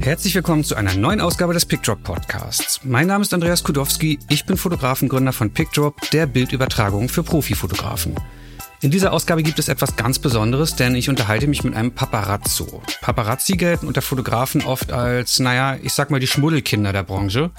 Herzlich willkommen zu einer neuen Ausgabe des PickDrop Podcasts. Mein Name ist Andreas Kudowski, ich bin Fotografengründer von PickDrop, der Bildübertragung für Profifotografen. In dieser Ausgabe gibt es etwas ganz Besonderes, denn ich unterhalte mich mit einem Paparazzo. Paparazzi gelten unter Fotografen oft als, naja, ich sag mal die Schmuddelkinder der Branche.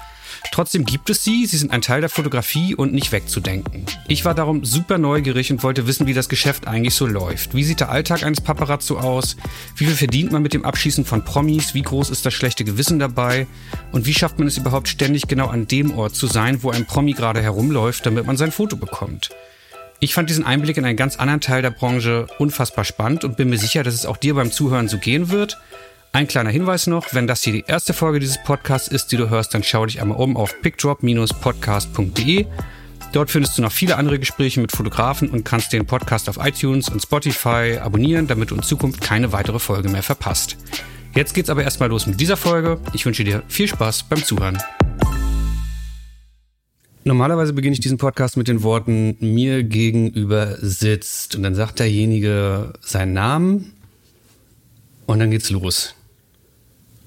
Trotzdem gibt es sie, sie sind ein Teil der Fotografie und nicht wegzudenken. Ich war darum super neugierig und wollte wissen, wie das Geschäft eigentlich so läuft. Wie sieht der Alltag eines Paparazzo aus? Wie viel verdient man mit dem Abschießen von Promis? Wie groß ist das schlechte Gewissen dabei? Und wie schafft man es überhaupt ständig genau an dem Ort zu sein, wo ein Promi gerade herumläuft, damit man sein Foto bekommt? Ich fand diesen Einblick in einen ganz anderen Teil der Branche unfassbar spannend und bin mir sicher, dass es auch dir beim Zuhören so gehen wird. Ein kleiner Hinweis noch, wenn das hier die erste Folge dieses Podcasts ist, die du hörst, dann schau dich einmal um auf pickdrop-podcast.de. Dort findest du noch viele andere Gespräche mit Fotografen und kannst den Podcast auf iTunes und Spotify abonnieren, damit du in Zukunft keine weitere Folge mehr verpasst. Jetzt geht's aber erstmal los mit dieser Folge. Ich wünsche dir viel Spaß beim Zuhören. Normalerweise beginne ich diesen Podcast mit den Worten mir gegenüber sitzt und dann sagt derjenige seinen Namen und dann geht's los.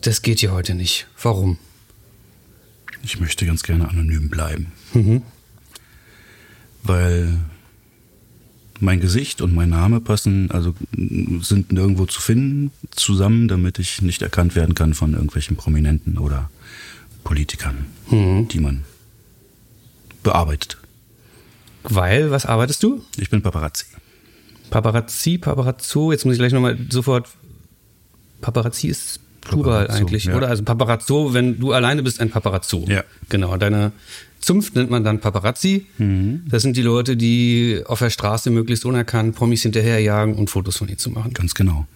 Das geht hier heute nicht. Warum? Ich möchte ganz gerne anonym bleiben. Mhm. Weil mein Gesicht und mein Name passen, also sind nirgendwo zu finden zusammen, damit ich nicht erkannt werden kann von irgendwelchen Prominenten oder Politikern, mhm. die man bearbeitet. Weil, was arbeitest du? Ich bin Paparazzi. Paparazzi, Paparazzo, jetzt muss ich gleich nochmal sofort. Paparazzi ist Plural Paparazzo, eigentlich, ja. oder? Also Paparazzo, wenn du alleine bist, ein Paparazzo. Ja. Genau, deine Zunft nennt man dann Paparazzi. Mhm. Das sind die Leute, die auf der Straße möglichst unerkannt Promis hinterherjagen und Fotos von ihnen zu machen. Ganz genau.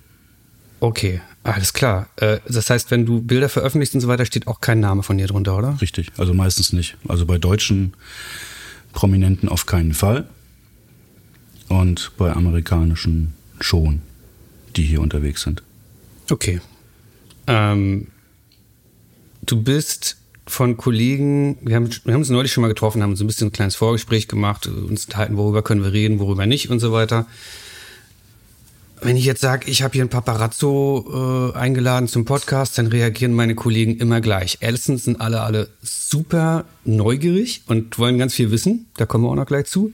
Okay, alles klar. Äh, das heißt, wenn du Bilder veröffentlichst und so weiter, steht auch kein Name von dir drunter, oder? Richtig, also meistens nicht. Also bei deutschen Prominenten auf keinen Fall. Und bei amerikanischen schon, die hier unterwegs sind. Okay. Ähm, du bist von Kollegen, wir haben, wir haben uns neulich schon mal getroffen, haben so ein bisschen ein kleines Vorgespräch gemacht, uns enthalten, worüber können wir reden, worüber nicht und so weiter wenn ich jetzt sage, ich habe hier einen Paparazzo äh, eingeladen zum Podcast, dann reagieren meine Kollegen immer gleich. Erstens sind alle alle super neugierig und wollen ganz viel wissen. Da kommen wir auch noch gleich zu.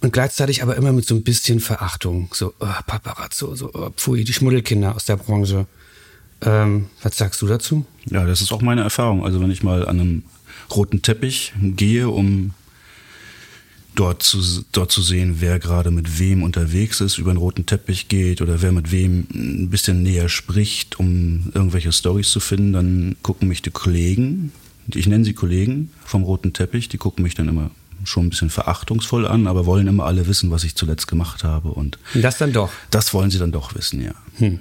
Und gleichzeitig aber immer mit so ein bisschen Verachtung. So, oh, Paparazzo, so, oh, pfui, die Schmuddelkinder aus der Branche. Ähm, was sagst du dazu? Ja, das ist auch meine Erfahrung. Also wenn ich mal an einem roten Teppich gehe, um dort zu, dort zu sehen, wer gerade mit wem unterwegs ist, über den roten Teppich geht oder wer mit wem ein bisschen näher spricht, um irgendwelche Stories zu finden, dann gucken mich die Kollegen, ich nenne sie Kollegen vom roten Teppich, die gucken mich dann immer schon ein bisschen verachtungsvoll an, aber wollen immer alle wissen, was ich zuletzt gemacht habe. Und das dann doch. Das wollen sie dann doch wissen, ja. Hm.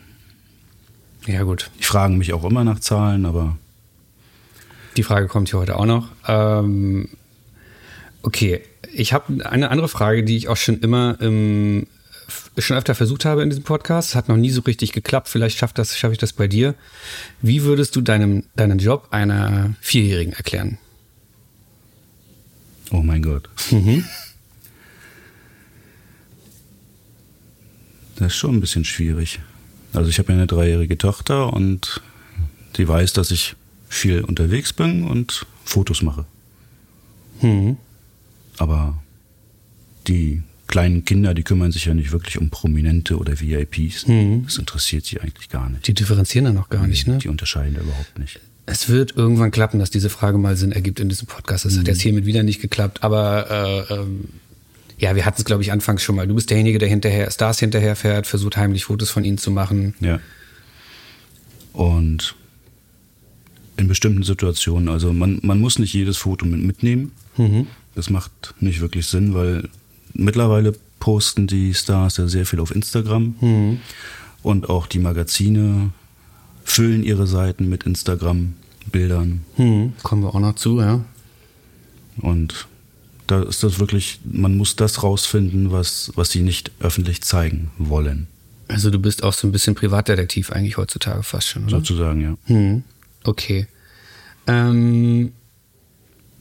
Ja, gut. Die fragen mich auch immer nach Zahlen, aber. Die Frage kommt hier heute auch noch. Ähm, okay, ich habe eine andere Frage, die ich auch schon immer ähm, schon öfter versucht habe in diesem Podcast. Hat noch nie so richtig geklappt. Vielleicht schaffe schaff ich das bei dir. Wie würdest du deinem, deinen Job einer Vierjährigen erklären? Oh mein Gott. Mhm. Das ist schon ein bisschen schwierig. Also ich habe ja eine dreijährige Tochter und die weiß, dass ich viel unterwegs bin und Fotos mache. Mhm. Aber die kleinen Kinder, die kümmern sich ja nicht wirklich um Prominente oder VIPs. Mhm. Das interessiert sie eigentlich gar nicht. Die differenzieren dann noch gar nicht, ne? Die unterscheiden überhaupt nicht. Es wird irgendwann klappen, dass diese Frage mal Sinn ergibt in diesem Podcast. Das mhm. hat jetzt hiermit wieder nicht geklappt, aber äh, ähm, ja, wir hatten es, glaube ich, anfangs schon mal. Du bist derjenige, der hinterher Stars hinterherfährt, versucht heimlich Fotos von ihnen zu machen. Ja. Und in bestimmten Situationen, also man, man muss nicht jedes Foto mit mitnehmen. Mhm. Das macht nicht wirklich Sinn, weil mittlerweile posten die Stars ja sehr viel auf Instagram mhm. und auch die Magazine füllen ihre Seiten mit Instagram-Bildern. Mhm. Kommen wir auch noch zu, ja. Und da ist das wirklich, man muss das rausfinden, was, was sie nicht öffentlich zeigen wollen. Also du bist auch so ein bisschen Privatdetektiv eigentlich heutzutage fast schon, oder? Sozusagen, ja. Hm. Okay. Ähm,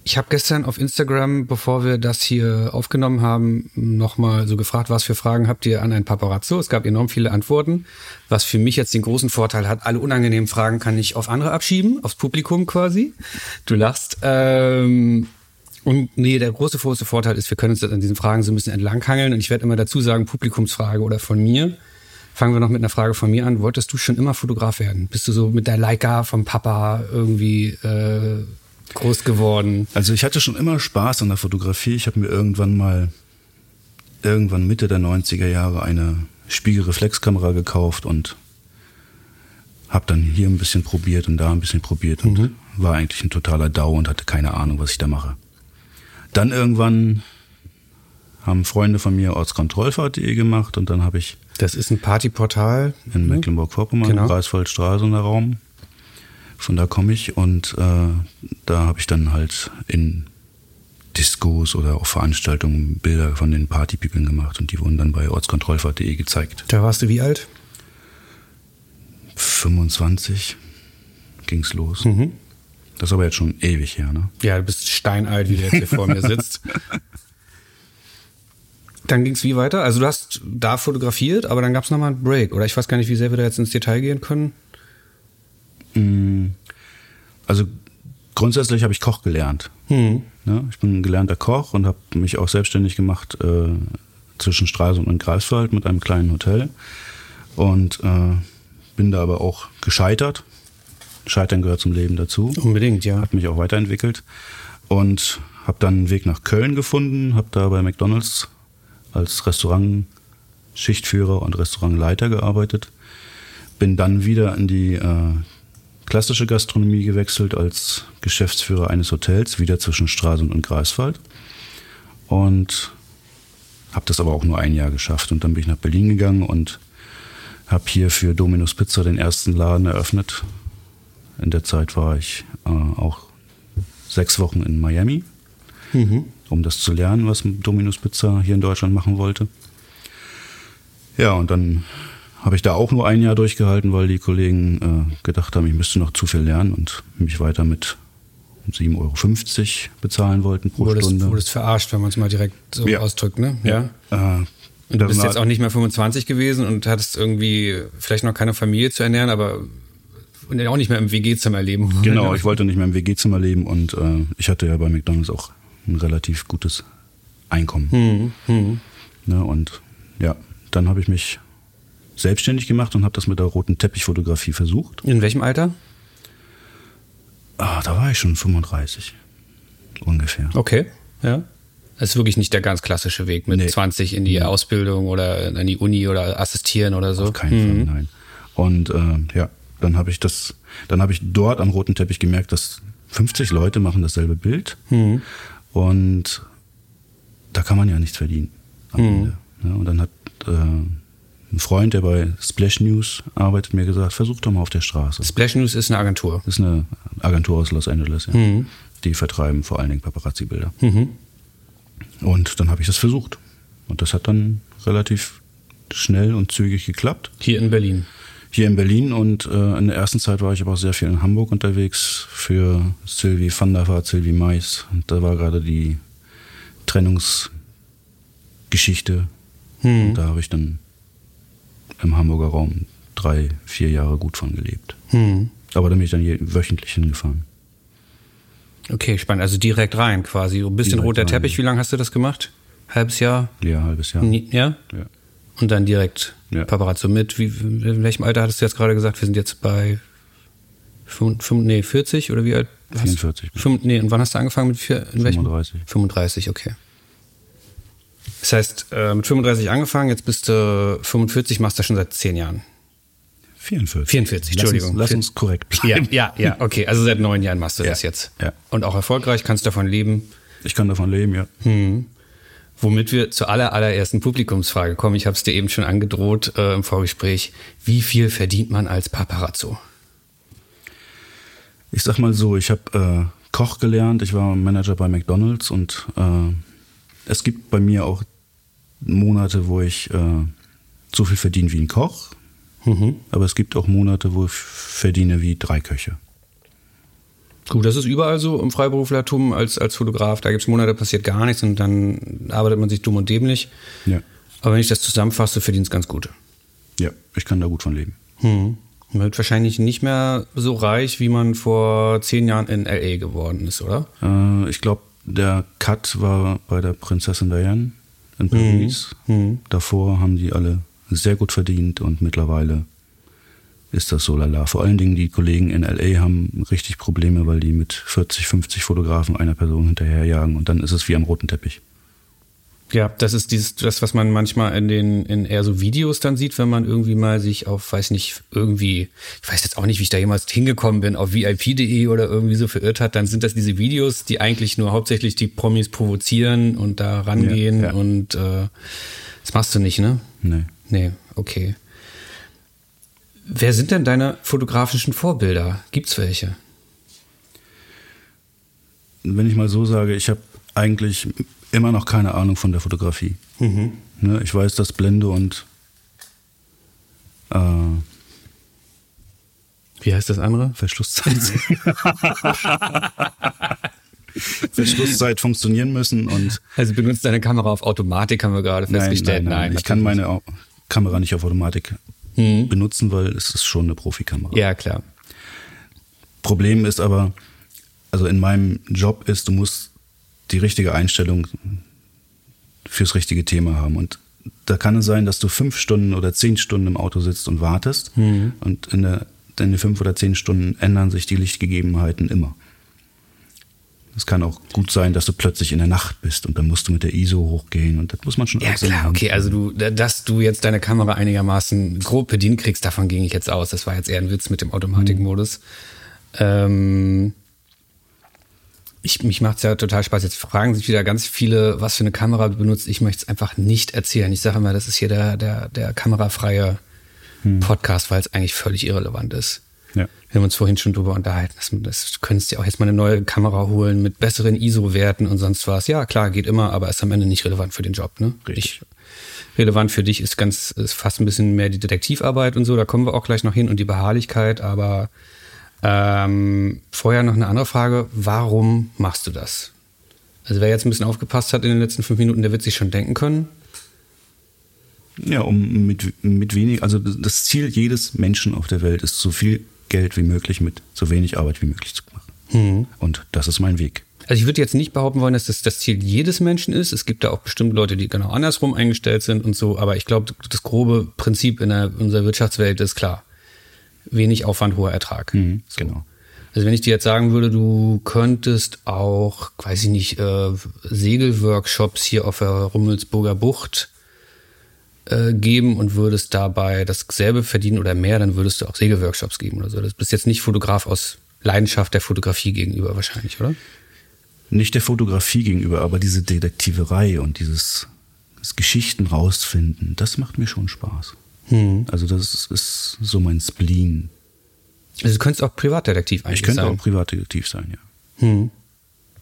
Ich habe gestern auf Instagram, bevor wir das hier aufgenommen haben, nochmal so gefragt, was für Fragen habt ihr an ein Paparazzo? Es gab enorm viele Antworten, was für mich jetzt den großen Vorteil hat, alle unangenehmen Fragen kann ich auf andere abschieben, aufs Publikum quasi. Du lachst. Ähm, und nee, der große, große Vorteil ist, wir können uns an diesen Fragen so ein bisschen entlanghangeln und ich werde immer dazu sagen, Publikumsfrage oder von mir. Fangen wir noch mit einer Frage von mir an. Wolltest du schon immer Fotograf werden? Bist du so mit der Leica vom Papa irgendwie äh, groß geworden? Also ich hatte schon immer Spaß an der Fotografie. Ich habe mir irgendwann mal, irgendwann Mitte der 90er Jahre eine Spiegelreflexkamera gekauft und habe dann hier ein bisschen probiert und da ein bisschen probiert und mhm. war eigentlich ein totaler Dau und hatte keine Ahnung, was ich da mache. Dann irgendwann haben Freunde von mir ortskontrollfahrt.de gemacht und dann habe ich das ist ein Partyportal. In ne? Mecklenburg-Vorpommern, genau. Greifswald-Stralsunder Raum. Von da komme ich und äh, da habe ich dann halt in Discos oder auf Veranstaltungen Bilder von den Partypeople gemacht und die wurden dann bei ortskontrollfahrt.de gezeigt. Da warst du wie alt? 25 ging's los. Mhm. Das ist aber jetzt schon ewig her, ne? Ja, du bist steinalt, wie du jetzt hier vor mir sitzt. Dann ging es wie weiter? Also du hast da fotografiert, aber dann gab es nochmal einen Break. Oder ich weiß gar nicht, wie sehr wir da jetzt ins Detail gehen können. Mm, also grundsätzlich habe ich Koch gelernt. Hm. Ja, ich bin ein gelernter Koch und habe mich auch selbstständig gemacht äh, zwischen Stralsund und Greifswald mit einem kleinen Hotel. Und äh, bin da aber auch gescheitert. Scheitern gehört zum Leben dazu. Unbedingt, ja. Hat mich auch weiterentwickelt. Und habe dann einen Weg nach Köln gefunden, habe da bei McDonald's als Restaurant-Schichtführer und Restaurantleiter gearbeitet. Bin dann wieder in die äh, klassische Gastronomie gewechselt als Geschäftsführer eines Hotels, wieder zwischen Stralsund und Greifswald. Und habe das aber auch nur ein Jahr geschafft. Und dann bin ich nach Berlin gegangen und habe hier für Domino's Pizza den ersten Laden eröffnet. In der Zeit war ich äh, auch sechs Wochen in Miami. Mhm um das zu lernen, was Dominus Pizza hier in Deutschland machen wollte. Ja, und dann habe ich da auch nur ein Jahr durchgehalten, weil die Kollegen äh, gedacht haben, ich müsste noch zu viel lernen und mich weiter mit 7,50 Euro bezahlen wollten pro wurdest, Stunde. Wurdest verarscht, wenn man es mal direkt so ja. ausdrückt, ne? Ja. ja. Äh, und du bist jetzt auch nicht mehr 25 gewesen und hattest irgendwie vielleicht noch keine Familie zu ernähren, aber und auch nicht mehr im WG-Zimmer leben. Genau, ich wollte nicht mehr im WG-Zimmer leben und äh, ich hatte ja bei McDonalds auch ein relativ gutes Einkommen. Mhm. Mhm. Ne, und ja, dann habe ich mich selbstständig gemacht und habe das mit der roten Teppichfotografie versucht. In welchem Alter? Ah, da war ich schon 35 ungefähr. Okay, ja. Das ist wirklich nicht der ganz klassische Weg mit nee. 20 in die. Ausbildung oder in die Uni oder assistieren oder so. Auf keinen mhm. Fall, nein. Und äh, ja, dann habe ich das, dann habe ich dort am roten Teppich gemerkt, dass 50 Leute machen dasselbe Bild. Mhm. Und da kann man ja nichts verdienen am mhm. Ende. Ja, und dann hat äh, ein Freund, der bei Splash News arbeitet, mir gesagt, versuch doch mal auf der Straße. Splash News ist eine Agentur. Ist eine Agentur aus Los Angeles, ja. Mhm. Die vertreiben vor allen Dingen Paparazzi-Bilder. Mhm. Und dann habe ich das versucht. Und das hat dann relativ schnell und zügig geklappt. Hier in Berlin hier in Berlin und äh, in der ersten Zeit war ich aber auch sehr viel in Hamburg unterwegs für Sylvie van der Vaart, Sylvie Mais. Und da war gerade die Trennungsgeschichte. Hm. Und da habe ich dann im Hamburger Raum drei, vier Jahre gut von gelebt. Hm. Aber da bin ich dann wöchentlich hingefahren. Okay, spannend. Also direkt rein quasi. Ein bisschen direkt roter rein. Teppich. Wie lange hast du das gemacht? Halbes Jahr? Ja, halbes Jahr. Ja? Ja. Und dann direkt ja. Paparazzo mit. Wie, in welchem Alter hattest du jetzt gerade gesagt? Wir sind jetzt bei 5, 5, nee, 40 oder wie alt? 44. 5, nee, und wann hast du angefangen mit vier, in 35. Welchem? 35, okay. Das heißt, äh, mit 35 angefangen, jetzt bist du 45, machst du schon seit 10 Jahren. 44. 44, Entschuldigung. Lass uns, lass uns korrekt bleiben. Ja, ja, ja, okay. Also seit neun Jahren machst du ja, das jetzt. Ja. Und auch erfolgreich, kannst davon leben. Ich kann davon leben, ja. Hm. Womit wir zur aller, allerersten Publikumsfrage kommen. Ich habe es dir eben schon angedroht äh, im Vorgespräch. Wie viel verdient man als Paparazzo? Ich sag mal so, ich habe äh, Koch gelernt, ich war Manager bei McDonald's und äh, es gibt bei mir auch Monate, wo ich äh, so viel verdiene wie ein Koch. Mhm. Aber es gibt auch Monate, wo ich verdiene wie drei Köche. Gut, das ist überall so im Freiberuflertum als, als Fotograf. Da gibt es Monate, passiert gar nichts und dann arbeitet man sich dumm und dämlich. Ja. Aber wenn ich das zusammenfasse, verdienst ganz gut. Ja, ich kann da gut von leben. Hm. Man wird wahrscheinlich nicht mehr so reich, wie man vor zehn Jahren in L.A. geworden ist, oder? Äh, ich glaube, der Cut war bei der Prinzessin Diane in Paris. Mhm. Davor haben die alle sehr gut verdient und mittlerweile ist das so lala. Vor allen Dingen die Kollegen in LA haben richtig Probleme, weil die mit 40, 50 Fotografen einer Person hinterherjagen und dann ist es wie am roten Teppich. Ja, das ist dieses, das, was man manchmal in den, in eher so Videos dann sieht, wenn man irgendwie mal sich auf, weiß nicht, irgendwie, ich weiß jetzt auch nicht, wie ich da jemals hingekommen bin, auf VIP.de oder irgendwie so verirrt hat, dann sind das diese Videos, die eigentlich nur hauptsächlich die Promis provozieren und da rangehen Ja, ja. und äh, das machst du nicht, ne? Nee. Nee, okay. Wer sind denn deine fotografischen Vorbilder? Gibt's welche? Wenn ich mal so sage, ich habe eigentlich immer noch keine Ahnung von der Fotografie. Ne, ich weiß, dass Blende und äh, Wie heißt das andere? Verschlusszeit. Verschlusszeit funktionieren müssen und Also benutzt deine Kamera auf Automatik, haben wir gerade festgestellt. Nein, nein, nein. ich kann meine Au- Kamera nicht auf Automatik benutzen, weil es ist schon eine Profikamera. Ja, klar. Problem ist aber, also in meinem Job ist, du musst die richtige Einstellung fürs richtige Thema haben. Und da kann es sein, dass du fünf Stunden oder zehn Stunden im Auto sitzt und wartest. Und in, der, in den fünf oder zehn Stunden ändern sich die Lichtgegebenheiten immer. Es kann auch gut sein, dass du plötzlich in der Nacht bist und dann musst du mit der ISO hochgehen und das muss man schon Ja, klar, okay. Also du, dass du jetzt deine Kamera einigermaßen grob bedient kriegst, davon ging ich jetzt aus. Das war jetzt eher ein Witz mit dem Automatikmodus. Ähm, ich, mich macht's ja total Spaß. Jetzt fragen sich wieder ganz viele, was für eine Kamera du benutzt. Ich möchte es einfach nicht erzählen. Ich sage immer, das ist hier der, der, der kamerafreie Podcast, weil es eigentlich völlig irrelevant ist. Ja. Wir haben uns vorhin schon drüber unterhalten. Das, das du könntest ja auch jetzt mal eine neue Kamera holen mit besseren ISO-Werten und sonst was. Ja, klar, geht immer, aber ist am Ende nicht relevant für den Job. Ne? Richtig. Ich, relevant für dich ist ganz, ist fast ein bisschen mehr die Detektivarbeit und so. Da kommen wir auch gleich noch hin und die Beharrlichkeit. Aber ähm, vorher noch eine andere Frage. Warum machst du das? Also wer jetzt ein bisschen aufgepasst hat in den letzten fünf Minuten, der wird sich schon denken können. Ja, um mit, mit wenig, also das Ziel jedes Menschen auf der Welt ist, so viel Geld wie möglich mit so wenig Arbeit wie möglich zu machen. Und das ist mein Weg. Also ich würde jetzt nicht behaupten wollen, dass das das Ziel jedes Menschen ist. Es gibt da auch bestimmt Leute, die genau andersrum eingestellt sind und so. Aber ich glaube, das grobe Prinzip in der, unserer Wirtschaftswelt ist klar. Wenig Aufwand, hoher Ertrag. Mhm, so. genau. Also wenn ich dir jetzt sagen würde, du könntest auch, weiß ich nicht, äh, Segelworkshops hier auf der Rummelsburger Bucht äh, geben und würdest dabei dasselbe verdienen oder mehr, dann würdest du auch Segelworkshops geben oder so. Das bist jetzt nicht Fotograf aus Leidenschaft der Fotografie gegenüber wahrscheinlich, oder? Nicht der Fotografie gegenüber, aber diese Detektiverei und dieses Geschichten rausfinden, das macht mir schon Spaß. Also das ist so mein Spleen. Also du könntest auch Privatdetektiv eigentlich Ich könnte sein. auch Privatdetektiv sein, ja.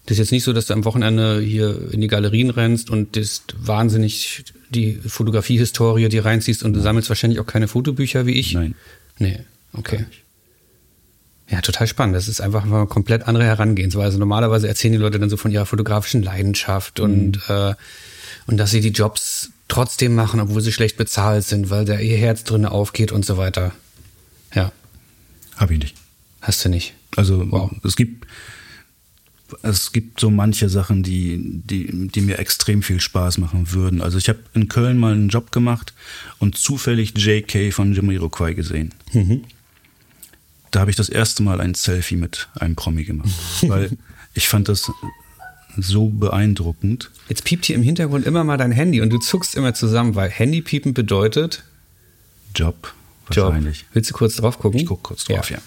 Das ist jetzt nicht so, dass du am Wochenende hier in die Galerien rennst und das wahnsinnig die Fotografiehistorie dir reinziehst und du sammelst wahrscheinlich auch keine Fotobücher wie ich. Nein. Nee, okay. Ja, total spannend. Das ist einfach eine komplett andere Herangehensweise. Normalerweise erzählen die Leute dann so von ihrer fotografischen Leidenschaft und, äh, und dass sie die Jobs trotzdem machen, obwohl sie schlecht bezahlt sind, weil da ihr Herz drin aufgeht und so weiter. Ja, Habe ich nicht. hast du nicht. Also Wow. es gibt es gibt so manche Sachen, die, die, die mir extrem viel Spaß machen würden. Also ich habe in Köln mal einen Job gemacht und zufällig JK von Jamiroquai gesehen. Da habe ich das erste Mal ein Selfie mit einem Promi gemacht, weil ich fand das so beeindruckend. Jetzt piept hier im Hintergrund immer mal dein Handy und du zuckst immer zusammen, weil Handypiepen bedeutet Job Job. wahrscheinlich. Willst du kurz drauf gucken? Ich gucke kurz drauf, ja.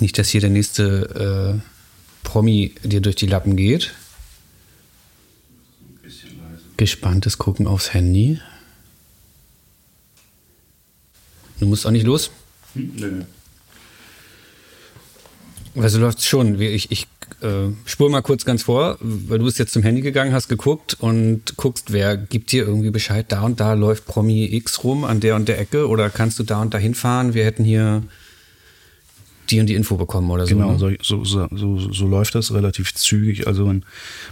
Nicht, dass hier der nächste äh, Promi dir durch die Lappen geht. Gespanntes Gucken aufs Handy. Du musst auch nicht los. Also läuft schon. Wie Ich, ich äh, spur mal kurz ganz vor, weil du bist jetzt zum Handy gegangen, hast geguckt und guckst, wer gibt dir irgendwie Bescheid, da und da läuft Promi X rum an der und der Ecke oder kannst du da und da hinfahren? Wir hätten hier die und die Info bekommen oder so. Genau, ne? so, so, so, so läuft das relativ zügig. Also man,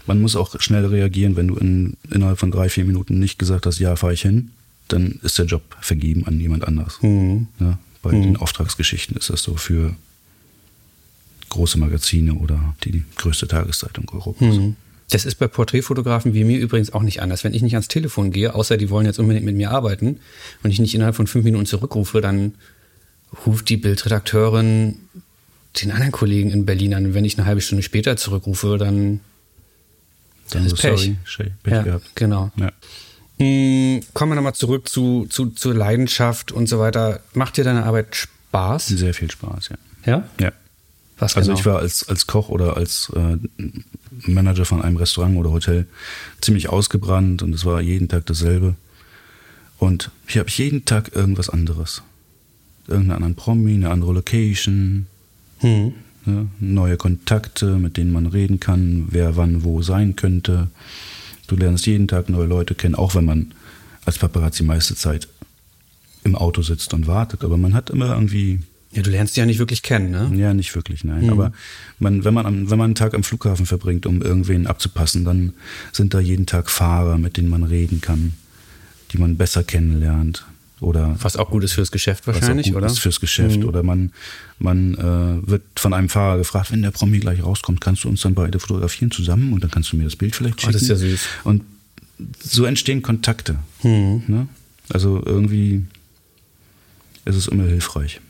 man muss auch schnell reagieren, wenn du in, innerhalb von drei, vier Minuten nicht gesagt hast, ja, fahre ich hin, dann ist der Job vergeben an jemand anders. Mhm. Ja, bei den Auftragsgeschichten ist das so für große Magazine oder die größte Tageszeitung Europas. Mhm. Das ist bei Porträtfotografen wie mir übrigens auch nicht anders. Wenn ich nicht ans Telefon gehe, außer die wollen jetzt unbedingt mit mir arbeiten und ich nicht innerhalb von fünf Minuten zurückrufe, dann ruft die Bildredakteurin den anderen Kollegen in Berlin an. Und wenn ich eine halbe Stunde später zurückrufe, dann, Dann ist so, Pech. sorry, Pech ja, gehabt. genau. Ja. Hm, kommen wir nochmal zurück zu, zu, zur Leidenschaft und so weiter. Macht dir deine Arbeit Spaß? Sehr viel Spaß, ja. Ja? ja. Was Also genau? ich war als, als Koch oder als äh, Manager von einem Restaurant oder Hotel ziemlich ausgebrannt und es war jeden Tag dasselbe. Und hier habe ich jeden Tag irgendwas anderes. Irgendeinen anderen Promi, eine andere Location, Hm. ne, neue Kontakte, mit denen man reden kann, wer wann wo sein könnte. Du lernst jeden Tag neue Leute kennen, auch wenn man als Paparazzi meiste Zeit im Auto sitzt und wartet. Aber man hat immer irgendwie Ja, du lernst die ja nicht wirklich kennen, ne? ja, nicht wirklich, nein. Aber man, wenn, man am, wenn man einen Tag am Flughafen verbringt, um irgendwen abzupassen, dann sind da jeden Tag Fahrer, mit denen man reden kann, die man besser kennenlernt. Oder Was auch gut ist fürs Geschäft was auch wahrscheinlich, gut oder? ist fürs Geschäft. Oder man, man äh, wird von einem Fahrer gefragt, wenn der Promi gleich rauskommt, kannst du uns dann beide fotografieren zusammen und dann kannst du mir das Bild vielleicht Oh, schicken. das ist ja süß. Und so entstehen Kontakte. Hm. Ne? Also irgendwie ist es immer hilfreich.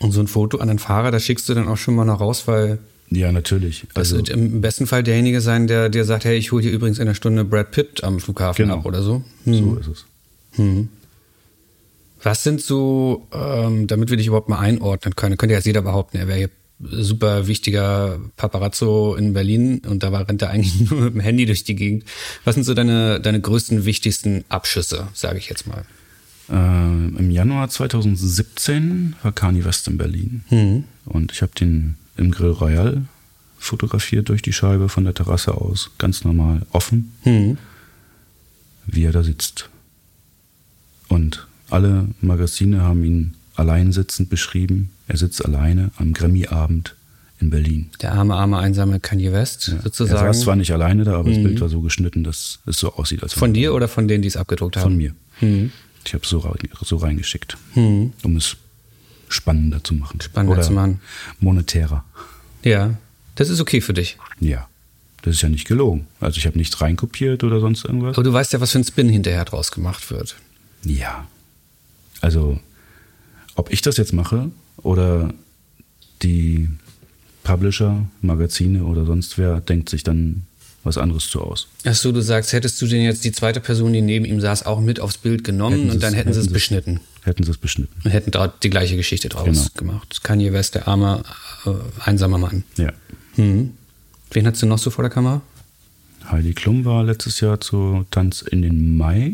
Und so ein Foto an den Fahrer, das schickst du dann auch schon mal noch raus, weil Ja, natürlich. das Also, wird im besten Fall derjenige sein, der dir sagt, hey, ich hole dir übrigens in einer Stunde Brad Pitt am Flughafen Genau. ab oder so. so ist es. Was sind so, ähm, damit wir dich überhaupt mal einordnen können, könnte jetzt jeder behaupten, er wäre hier super wichtiger Paparazzo in Berlin und da war, rennt er eigentlich nur mit dem Handy durch die Gegend. Was sind so deine, deine größten, wichtigsten Abschüsse, sage ich jetzt mal? Äh, Im Januar 2017 war Kanye West in Berlin. Und ich habe den im Grill Royal fotografiert durch die Scheibe von der Terrasse aus, ganz normal offen, Hm. wie er da sitzt. Und alle Magazine haben ihn allein sitzend beschrieben. Er sitzt alleine am Grammy-Abend in Berlin. Der arme, arme, einsame Kanye West Er sozusagen. saß zwar nicht alleine da, aber das Bild war so geschnitten, dass es so aussieht, als Von dir oder von denen, die es abgedruckt haben? Von mir. Ich habe es so, rein- so reingeschickt, um es spannender zu machen. Spannender Oder zu machen. Monetärer. Ja, das ist okay für dich. Ja. Das ist ja nicht gelogen. Also ich habe nichts reinkopiert oder sonst irgendwas. Aber du weißt ja, was für ein Spin hinterher draus gemacht wird. Ja. Also, ob ich das jetzt mache oder die Publisher, Magazine oder sonst wer denkt sich dann was anderes zu aus. Ach so, du sagst, hättest du denn jetzt die zweite Person, die neben ihm saß, auch mit aufs Bild genommen Hätten und dann sie's- hätten sie es hätten beschnitten Hätten sie es beschnitten. und hätten dort die gleiche Geschichte draus Genau. gemacht. Kanye West, der arme, äh, einsame Mann. Ja. Hm. Wen hast du noch so vor der Kamera? Heidi Klum war letztes Jahr zu Tanz in den Mai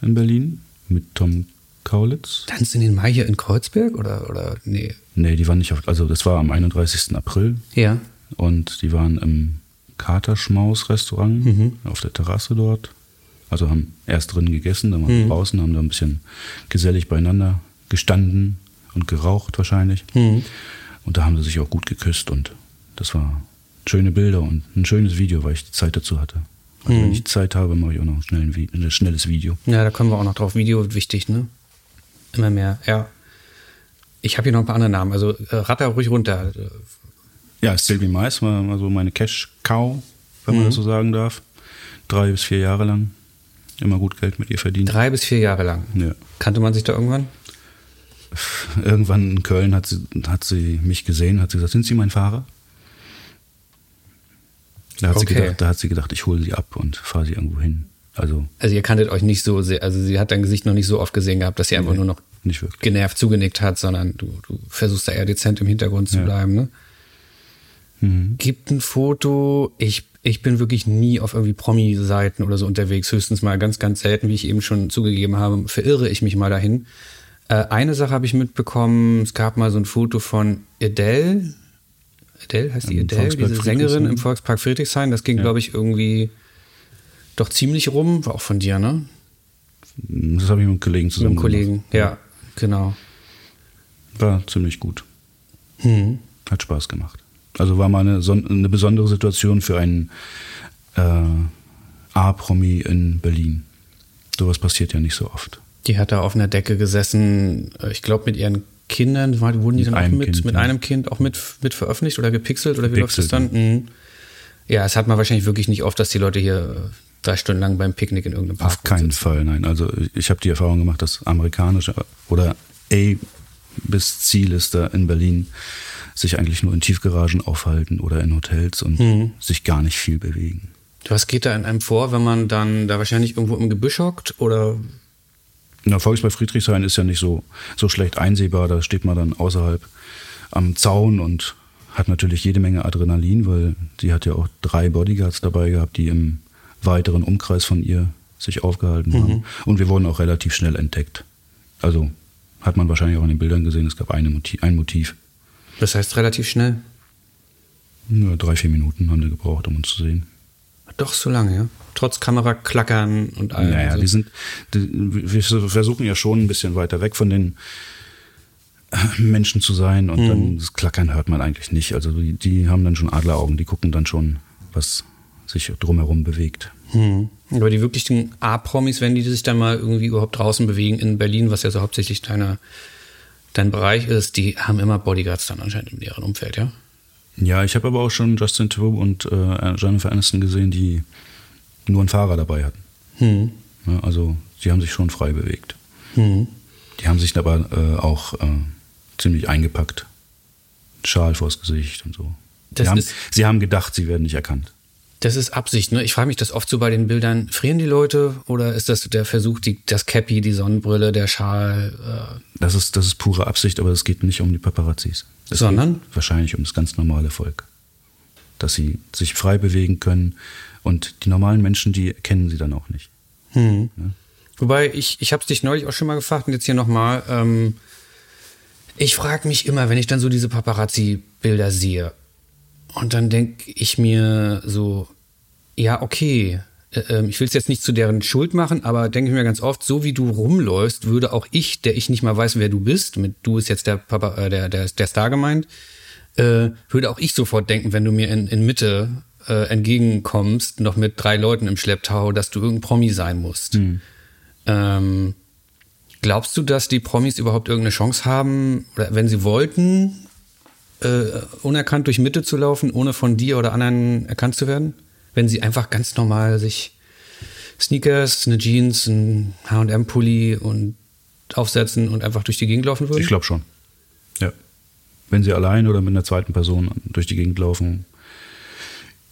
in Berlin mit Tom Kaulitz. Tanz in den Mai hier in Kreuzberg oder, oder nee? Nee, die waren nicht auf, also das war am 31. April Ja. und die waren im Katerschmaus-Restaurant auf der Terrasse dort. Also haben erst drin gegessen, dann waren wir draußen, haben da ein bisschen gesellig beieinander gestanden und geraucht wahrscheinlich. Und da haben sie sich auch gut geküsst und das war schöne Bilder und ein schönes Video, weil ich die Zeit dazu hatte. Also wenn ich Zeit habe, mache ich auch noch schnell ein, Vi- ein schnelles Video. Ja, da kommen wir auch noch drauf. Video wird wichtig, ne? Immer mehr, ja. Ich habe hier noch ein paar andere Namen. Also äh, ratter ruhig runter. Ja, Sylvie Mais war mal so meine Cash-Cow, wenn man das so sagen darf. Drei bis vier Jahre lang. Immer gut Geld mit ihr verdient. Drei bis vier Jahre lang. Ja. Kannte man sich da irgendwann? Irgendwann in Köln hat sie, hat sie mich gesehen, hat sie gesagt, sind Sie mein Fahrer? Da hat, Okay. sie, gedacht, da hat sie gedacht, ich hole sie ab und fahre sie irgendwo hin. Also Also ihr kanntet euch nicht so sehr, also sie hat dein Gesicht noch nicht so oft gesehen gehabt, dass sie einfach nur noch genervt zugenickt hat, sondern du, du versuchst da eher dezent im Hintergrund zu Ja. bleiben. Ne? Mhm. Gibt ein Foto, ich, ich bin wirklich nie auf irgendwie Promi-Seiten oder so unterwegs, höchstens mal ganz, ganz selten, wie ich eben schon zugegeben habe, verirre ich mich mal dahin. Äh, eine Sache habe ich mitbekommen, es gab mal so ein Foto von Adele, Adele heißt die Adele, diese Sängerin im Volkspark Friedrichshain, das ging, glaube ich, irgendwie doch ziemlich rum, war auch von dir, ne? Das habe ich mit einem Kollegen Mit zusammen einem Kollegen, gemacht. ja, genau. War ziemlich gut. Hm. Hat Spaß gemacht. Also war mal eine, eine besondere Situation für einen äh, A-Promi in Berlin. Sowas passiert ja nicht so oft. Die hat da auf einer Decke gesessen, äh, ich glaube mit ihren Kindern, wurden die dann auch mit, kind, mit ja. einem Kind auch mit, mit veröffentlicht oder gepixelt oder wie läuft das dann? Mhm. Ja, es hat man wahrscheinlich wirklich nicht oft, dass die Leute hier drei Stunden lang beim Picknick in irgendeinem Park Auf keinen sitzen. Fall, nein. Also ich habe die Erfahrung gemacht, dass amerikanische oder A bis Zielliste in Berlin sich eigentlich nur in Tiefgaragen aufhalten oder in Hotels und mhm. sich gar nicht viel bewegen. Was geht da in einem vor, wenn man dann da wahrscheinlich irgendwo im Gebüsch hockt oder? Na, Volksbad Friedrichshain ist ja nicht so, so schlecht einsehbar. Da steht man dann außerhalb am Zaun und hat natürlich jede Menge Adrenalin, weil sie hat ja auch drei Bodyguards dabei gehabt, die im weiteren Umkreis von ihr sich aufgehalten mhm. haben. Und wir wurden auch relativ schnell entdeckt. Also hat man wahrscheinlich auch in den Bildern gesehen, es gab eine Motiv, ein Motiv. Das heißt relativ schnell? Nur drei, vier Minuten haben wir gebraucht, um uns zu sehen. Doch so lange, ja. Trotz Kameraklackern und allem. Naja, so. die sind, die, wir versuchen ja schon ein bisschen weiter weg von den äh, Menschen zu sein und mhm. dann das Klackern hört man eigentlich nicht. Also die, die, haben dann schon Adleraugen, die gucken dann schon, was sich drumherum bewegt. Mhm. Aber die wirklichen A-Promis, wenn die sich dann mal irgendwie überhaupt draußen bewegen in Berlin, was ja so hauptsächlich deine, dein Bereich ist, die haben immer Bodyguards dann anscheinend in deren Umfeld, ja? Ja, ich habe aber auch schon Justin Theroux und äh, Jennifer Aniston gesehen, die nur einen Fahrer dabei hatten. Hm. Ja, also sie haben sich schon frei bewegt. Hm. Die haben sich aber äh, auch äh, ziemlich eingepackt. Schal vors Gesicht und so. Sie haben, sie haben gedacht, sie werden nicht erkannt. Das ist Absicht, ne? Ich frage mich das oft so bei den Bildern. Frieren die Leute oder ist das der Versuch, die, das Cappy, die Sonnenbrille, der Schal? Äh das, ist, das ist pure Absicht, aber es geht nicht um die Paparazzis. Es Sondern? wahrscheinlich um das ganz normale Volk. Dass sie sich frei bewegen können und die normalen Menschen, die kennen sie dann auch nicht. Hm. Ja? Wobei, ich, ich habe es dich neulich auch schon mal gefragt und jetzt hier nochmal. Ähm, ich frage mich immer, wenn ich dann so diese Paparazzi-Bilder sehe, und dann denke ich mir so, ja, okay, äh, ähm, ich will es jetzt nicht zu deren Schuld machen, aber denke ich mir ganz oft, so wie du rumläufst, würde auch ich, der ich nicht mal weiß, wer du bist, mit du ist jetzt der Papa, äh, der, der, der Star gemeint, äh, würde auch ich sofort denken, wenn du mir in, in Mitte äh, entgegenkommst, noch mit drei Leuten im Schlepptau, dass du irgendein Promi sein musst. Hm. Ähm, glaubst du, dass die Promis überhaupt irgendeine Chance haben, oder wenn sie wollten, äh, unerkannt durch Mitte zu laufen, ohne von dir oder anderen erkannt zu werden? Wenn sie einfach ganz normal sich Sneakers, eine Jeans, ein H&M-Pulli und aufsetzen und einfach durch die Gegend laufen würden? Ich glaube schon. Ja. Wenn sie allein oder mit einer zweiten Person durch die Gegend laufen,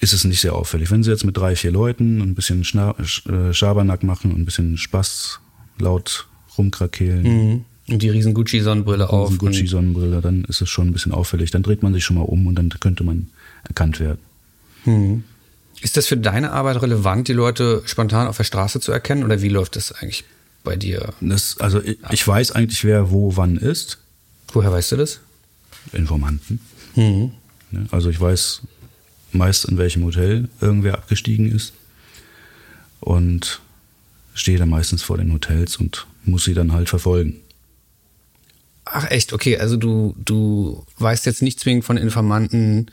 ist es nicht sehr auffällig. Wenn sie jetzt mit drei, vier Leuten ein bisschen Schna äh, Schabernack machen und ein bisschen Spaß laut rumkrakehlen. Mhm. Und die riesen Gucci-Sonnenbrille auf. Riesen Gucci-Sonnenbrille, dann ist es schon ein bisschen auffällig. Dann dreht man sich schon mal um und dann könnte man erkannt werden. Mhm. Ist das für deine Arbeit relevant, die Leute spontan auf der Straße zu erkennen oder wie läuft das eigentlich bei dir? Das, also ich, ich weiß eigentlich, wer wo wann ist. Woher weißt du das? Informanten. Mhm. Also ich weiß meist, in welchem Hotel irgendwer abgestiegen ist und stehe dann meistens vor den Hotels und muss sie dann halt verfolgen. Ach echt, okay, also du, du weißt jetzt nicht zwingend von Informanten,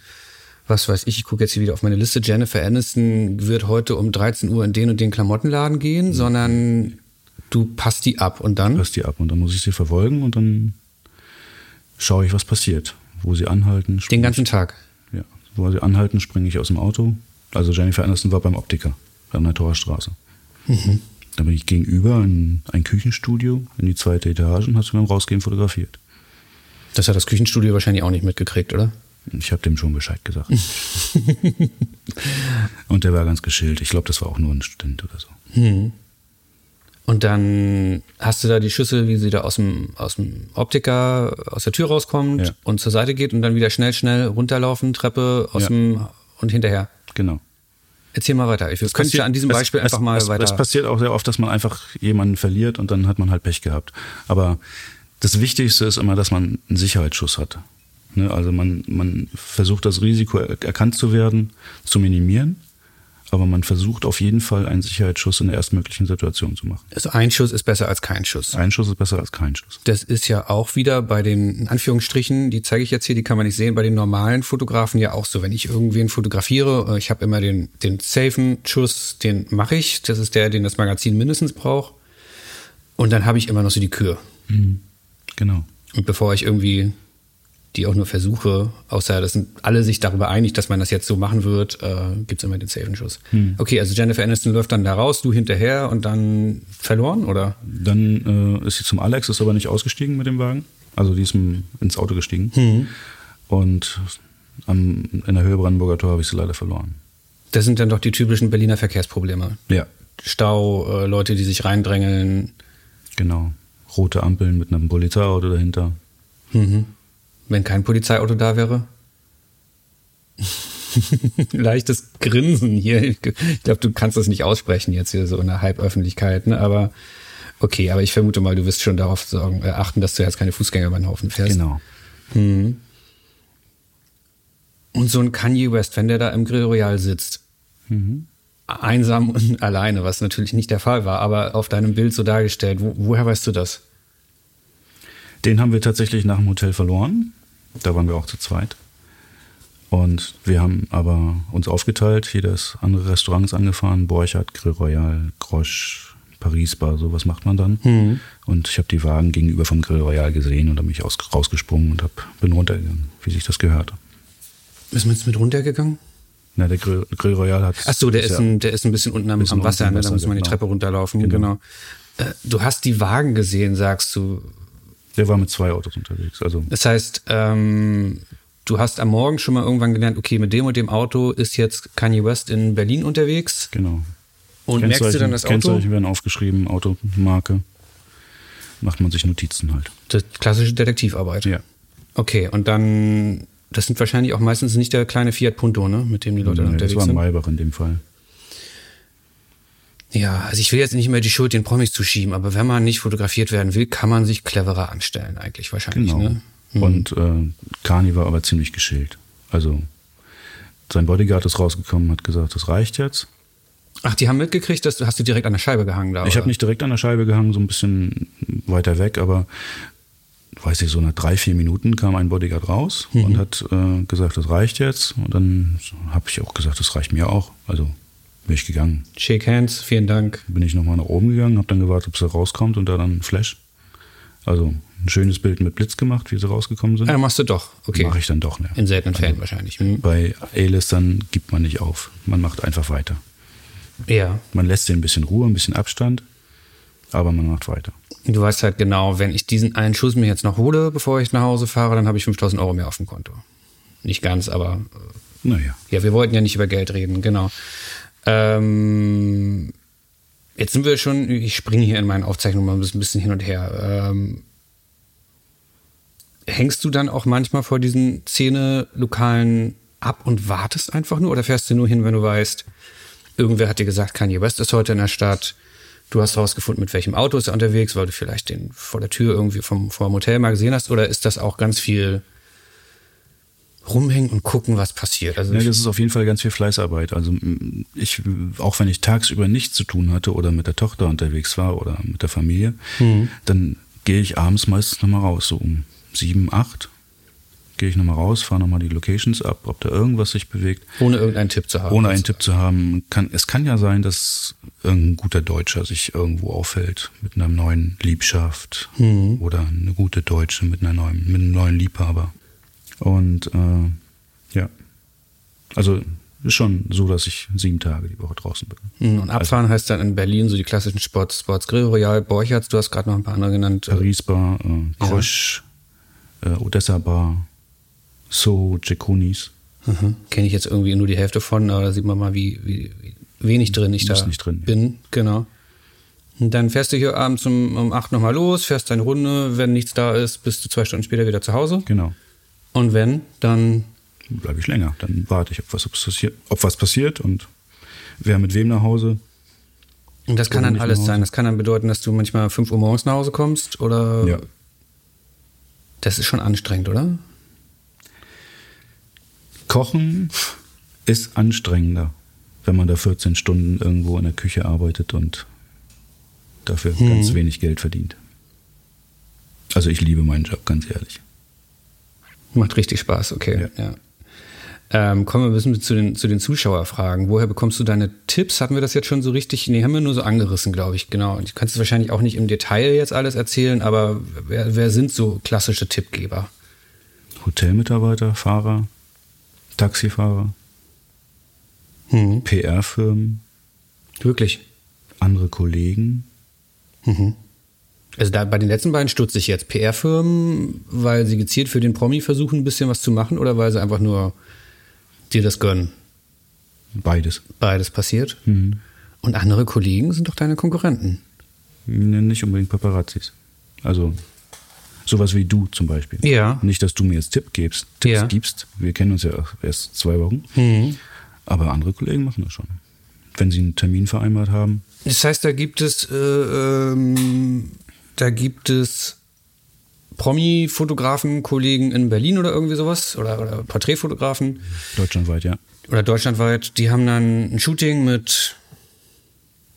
was weiß ich, ich gucke jetzt hier wieder auf meine Liste, Jennifer Aniston wird heute um 13 Uhr in den und den Klamottenladen gehen, mhm. sondern du passt die ab und dann? Passt die ab und dann muss ich sie verfolgen und dann schaue ich, was passiert. Wo sie anhalten. Den ganzen ich, Tag? Ja. Wo sie anhalten, springe ich aus dem Auto. Also Jennifer Aniston war beim Optiker, an der Torstraße. Mhm. Dann bin ich gegenüber in ein Küchenstudio in die zweite Etage und hat sie beim Rausgehen fotografiert. Das hat das Küchenstudio wahrscheinlich auch nicht mitgekriegt, oder? Ich habe dem schon Bescheid gesagt. und der war ganz geschillt. Ich glaube, das war auch nur ein Student oder so. Hm. Und dann hast du da die Schüssel, wie sie da aus dem, aus dem Optiker aus der Tür rauskommt ja. und zur Seite geht und dann wieder schnell, schnell runterlaufen, Treppe aus ja. dem und hinterher. Genau. Erzähl mal weiter. Ich könnte ja an diesem Beispiel es, einfach mal es, weiter. Es passiert auch sehr oft, dass man einfach jemanden verliert und dann hat man halt Pech gehabt. Aber das Wichtigste ist immer, dass man einen Sicherheitsschuss hat. Ne, also man, man versucht das Risiko erkannt zu werden, zu minimieren. aber man versucht auf jeden Fall einen Sicherheitsschuss in der erstmöglichen Situation zu machen. Also ein Schuss ist besser als kein Schuss. Ein Schuss ist besser als kein Schuss. Das ist ja auch wieder bei den in Anführungsstrichen, die zeige ich jetzt hier, die kann man nicht sehen, bei den normalen Fotografen ja auch so. Wenn ich irgendwen fotografiere, äh, ich habe immer den, den safen Schuss, den mache ich. Das ist der, den das Magazin mindestens braucht. Und dann habe ich immer noch so die Kür. Mhm. Genau. Und bevor ich irgendwie die auch nur versuche, außer das sind alle sich darüber einig, dass man das jetzt so machen wird, äh, gibt es immer den safen Schuss. Hm. Okay, also Jennifer Aniston läuft dann da raus, du hinterher und dann verloren, oder? Dann äh, ist sie zum Alex, ist aber nicht ausgestiegen mit dem Wagen. Also die ist ins Auto gestiegen. Hm. Und am, in der Höhe Brandenburger Tor habe ich sie leider verloren. Das sind dann doch die typischen Berliner Verkehrsprobleme. Ja. Stau, äh, Leute, die sich reindrängeln. Genau. Rote Ampeln mit einem Polizeiauto dahinter. Mhm. Wenn kein Polizeiauto da wäre? Leichtes Grinsen hier. Ich glaube, du kannst das nicht aussprechen jetzt hier so in der Halböffentlichkeit, ne? aber okay, aber ich vermute mal, du wirst schon darauf sorgen, äh, achten, dass du jetzt keine Fußgänger über den Haufen fährst. Genau. Hm. Und so ein Kanye West, wenn der da im Grill Royal sitzt, mhm. einsam und alleine, was natürlich nicht der Fall war, aber auf deinem Bild so dargestellt, wo, woher weißt du das? Den haben wir tatsächlich nach dem Hotel verloren. Da waren wir auch zu zweit. Und wir haben aber uns aufgeteilt, jeder ist andere Restaurants angefahren, Borchardt, Grill Royal, Grosch, Paris Bar, sowas macht man dann. Mhm. Und ich habe die Wagen gegenüber vom Grill Royal gesehen und habe mich aus, rausgesprungen und hab, bin runtergegangen, wie sich das gehört. Ist man jetzt mit runtergegangen? Na, der Grill, Grill Royal hat. Ach so, der ist, ein, der ist ein bisschen unten am, am Wasser, ne? da muss man genau. die Treppe runterlaufen. Genau. genau. Äh, du hast die Wagen gesehen, sagst du. Der war mit zwei Autos unterwegs. Also. Das heißt, ähm, du hast am Morgen schon mal irgendwann gelernt, okay, mit dem und dem Auto ist jetzt Kanye West in Berlin unterwegs. Genau. Und merkst du dann das Auto? Kennzeichen werden aufgeschrieben, Automarke. Macht man sich Notizen halt. Das klassische Detektivarbeit. Ja. Okay, und dann, das sind wahrscheinlich auch meistens nicht der kleine Fiat Punto, ne, mit dem die Leute nee, unterwegs sind. Das war ein Maybach in dem Fall. Ja, also ich will jetzt nicht mehr die Schuld den Promis zuschieben, aber wenn man nicht fotografiert werden will, kann man sich cleverer anstellen, eigentlich wahrscheinlich. Genau. Ne? Hm. Und äh, Kani war aber ziemlich geschält. Also sein Bodyguard ist rausgekommen, hat gesagt, das reicht jetzt. Ach, die haben mitgekriegt, dass du hast du direkt an der Scheibe gehangen da. Ich habe nicht direkt an der Scheibe gehangen, so ein bisschen weiter weg, aber weiß ich, so nach drei, vier Minuten kam ein Bodyguard raus mhm. und hat äh, gesagt, das reicht jetzt. Und dann habe ich auch gesagt, das reicht mir auch. Also bin ich gegangen. Shake hands, vielen Dank. Bin ich nochmal nach oben gegangen, habe dann gewartet, ob sie rauskommt und da dann ein Flash. Also ein schönes Bild mit Blitz gemacht, wie sie rausgekommen sind. Ja, machst du doch. Okay. Mache ich dann doch, ne? In seltenen also Fällen wahrscheinlich. Hm. Bei A-Listern gibt man nicht auf. Man macht einfach weiter. Ja. Man lässt sie ein bisschen Ruhe, ein bisschen Abstand, aber man macht weiter. Du weißt halt genau, wenn ich diesen einen Schuss mir jetzt noch hole, bevor ich nach Hause fahre, dann habe ich 5000 Euro mehr auf dem Konto. Nicht ganz, aber. Naja. Ja, wir wollten ja nicht über Geld reden, genau. Ähm, jetzt sind wir schon, ich springe hier in meinen Aufzeichnungen mal ein bisschen hin und her. Ähm, hängst du dann auch manchmal vor diesen Szene-Lokalen ab und wartest einfach nur oder fährst du nur hin, wenn du weißt, irgendwer hat dir gesagt, Kanye West ist heute in der Stadt, du hast rausgefunden, mit welchem Auto ist er unterwegs, weil du vielleicht den vor der Tür irgendwie vom, vom Hotel mal gesehen hast oder ist das auch ganz viel rumhängen und gucken, was passiert. Also ja, das ist auf jeden Fall ganz viel Fleißarbeit. Also ich, auch wenn ich tagsüber nichts zu tun hatte oder mit der Tochter unterwegs war oder mit der Familie, mhm. dann gehe ich abends meistens nochmal raus, so um sieben, acht. Gehe ich nochmal raus, fahre nochmal die Locations ab, ob da irgendwas sich bewegt. Ohne irgendeinen Tipp zu haben. Ohne einen Tipp zu haben. Kann, es kann ja sein, dass irgendein guter Deutscher sich irgendwo auffällt mit einer neuen Liebschaft mhm. oder eine gute Deutsche mit, einer neuen, mit einem neuen Liebhaber. Und äh, ja, also ist schon so, dass ich sieben Tage die Woche draußen bin. Mhm, und abfahren also, heißt dann in Berlin so die klassischen Sports, Sports Grill Royal, Borchardt, du hast gerade noch ein paar andere genannt. Paris Bar, äh, Krosch, ja. äh, Odessa Bar, So, Jekunis. Mhm. Kenne ich jetzt irgendwie nur die Hälfte von, aber da sieht man mal, wie, wie, wie wenig drin ich da drin, bin. Ja. Genau. Und dann fährst du hier abends um, um acht nochmal los, fährst deine Runde, wenn nichts da ist, bist du zwei Stunden später wieder zu Hause. Genau. Und wenn, dann bleibe ich länger. Dann warte ich, ob was, passiert, ob was passiert und wer mit wem nach Hause. Und das kann dann alles sein. Das kann dann bedeuten, dass du manchmal 5 Uhr morgens nach Hause kommst oder. Ja. Das ist schon anstrengend, oder? Kochen ist anstrengender. wenn man da 14 Stunden irgendwo in der Küche arbeitet und dafür Hm. ganz wenig Geld verdient. Also ich liebe meinen Job, ganz ehrlich. Macht richtig Spaß, okay. Ja. Ähm, kommen wir ein bisschen zu den, zu den Zuschauerfragen. Woher bekommst du deine Tipps? Hatten wir das jetzt schon so richtig? Nee, haben wir nur so angerissen, glaube ich. Genau. Du kannst es wahrscheinlich auch nicht im Detail jetzt alles erzählen, aber wer, wer sind so klassische Tippgeber? Hotelmitarbeiter, Fahrer, Taxifahrer, Hm. PR-Firmen, Wirklich? andere Kollegen. Also da bei den letzten beiden stutze ich jetzt. PR-Firmen, weil sie gezielt für den Promi versuchen, ein bisschen was zu machen oder weil sie einfach nur dir das gönnen? Beides. Beides passiert. Mhm. Und andere Kollegen sind doch deine Konkurrenten. Nee, Nicht unbedingt Paparazzis. Also sowas wie du zum Beispiel. Ja. Nicht, dass du mir jetzt Tipp gibst, Tipps Ja. gibst. Wir kennen uns ja erst zwei Wochen. Aber andere Kollegen machen das schon. Wenn sie einen Termin vereinbart haben, Das heißt, da gibt es, äh, ähm, da gibt es Promi-Fotografen, Kollegen in Berlin oder irgendwie sowas oder, oder Porträtfotografen deutschlandweit, ja. oder deutschlandweit, die haben dann ein Shooting mit,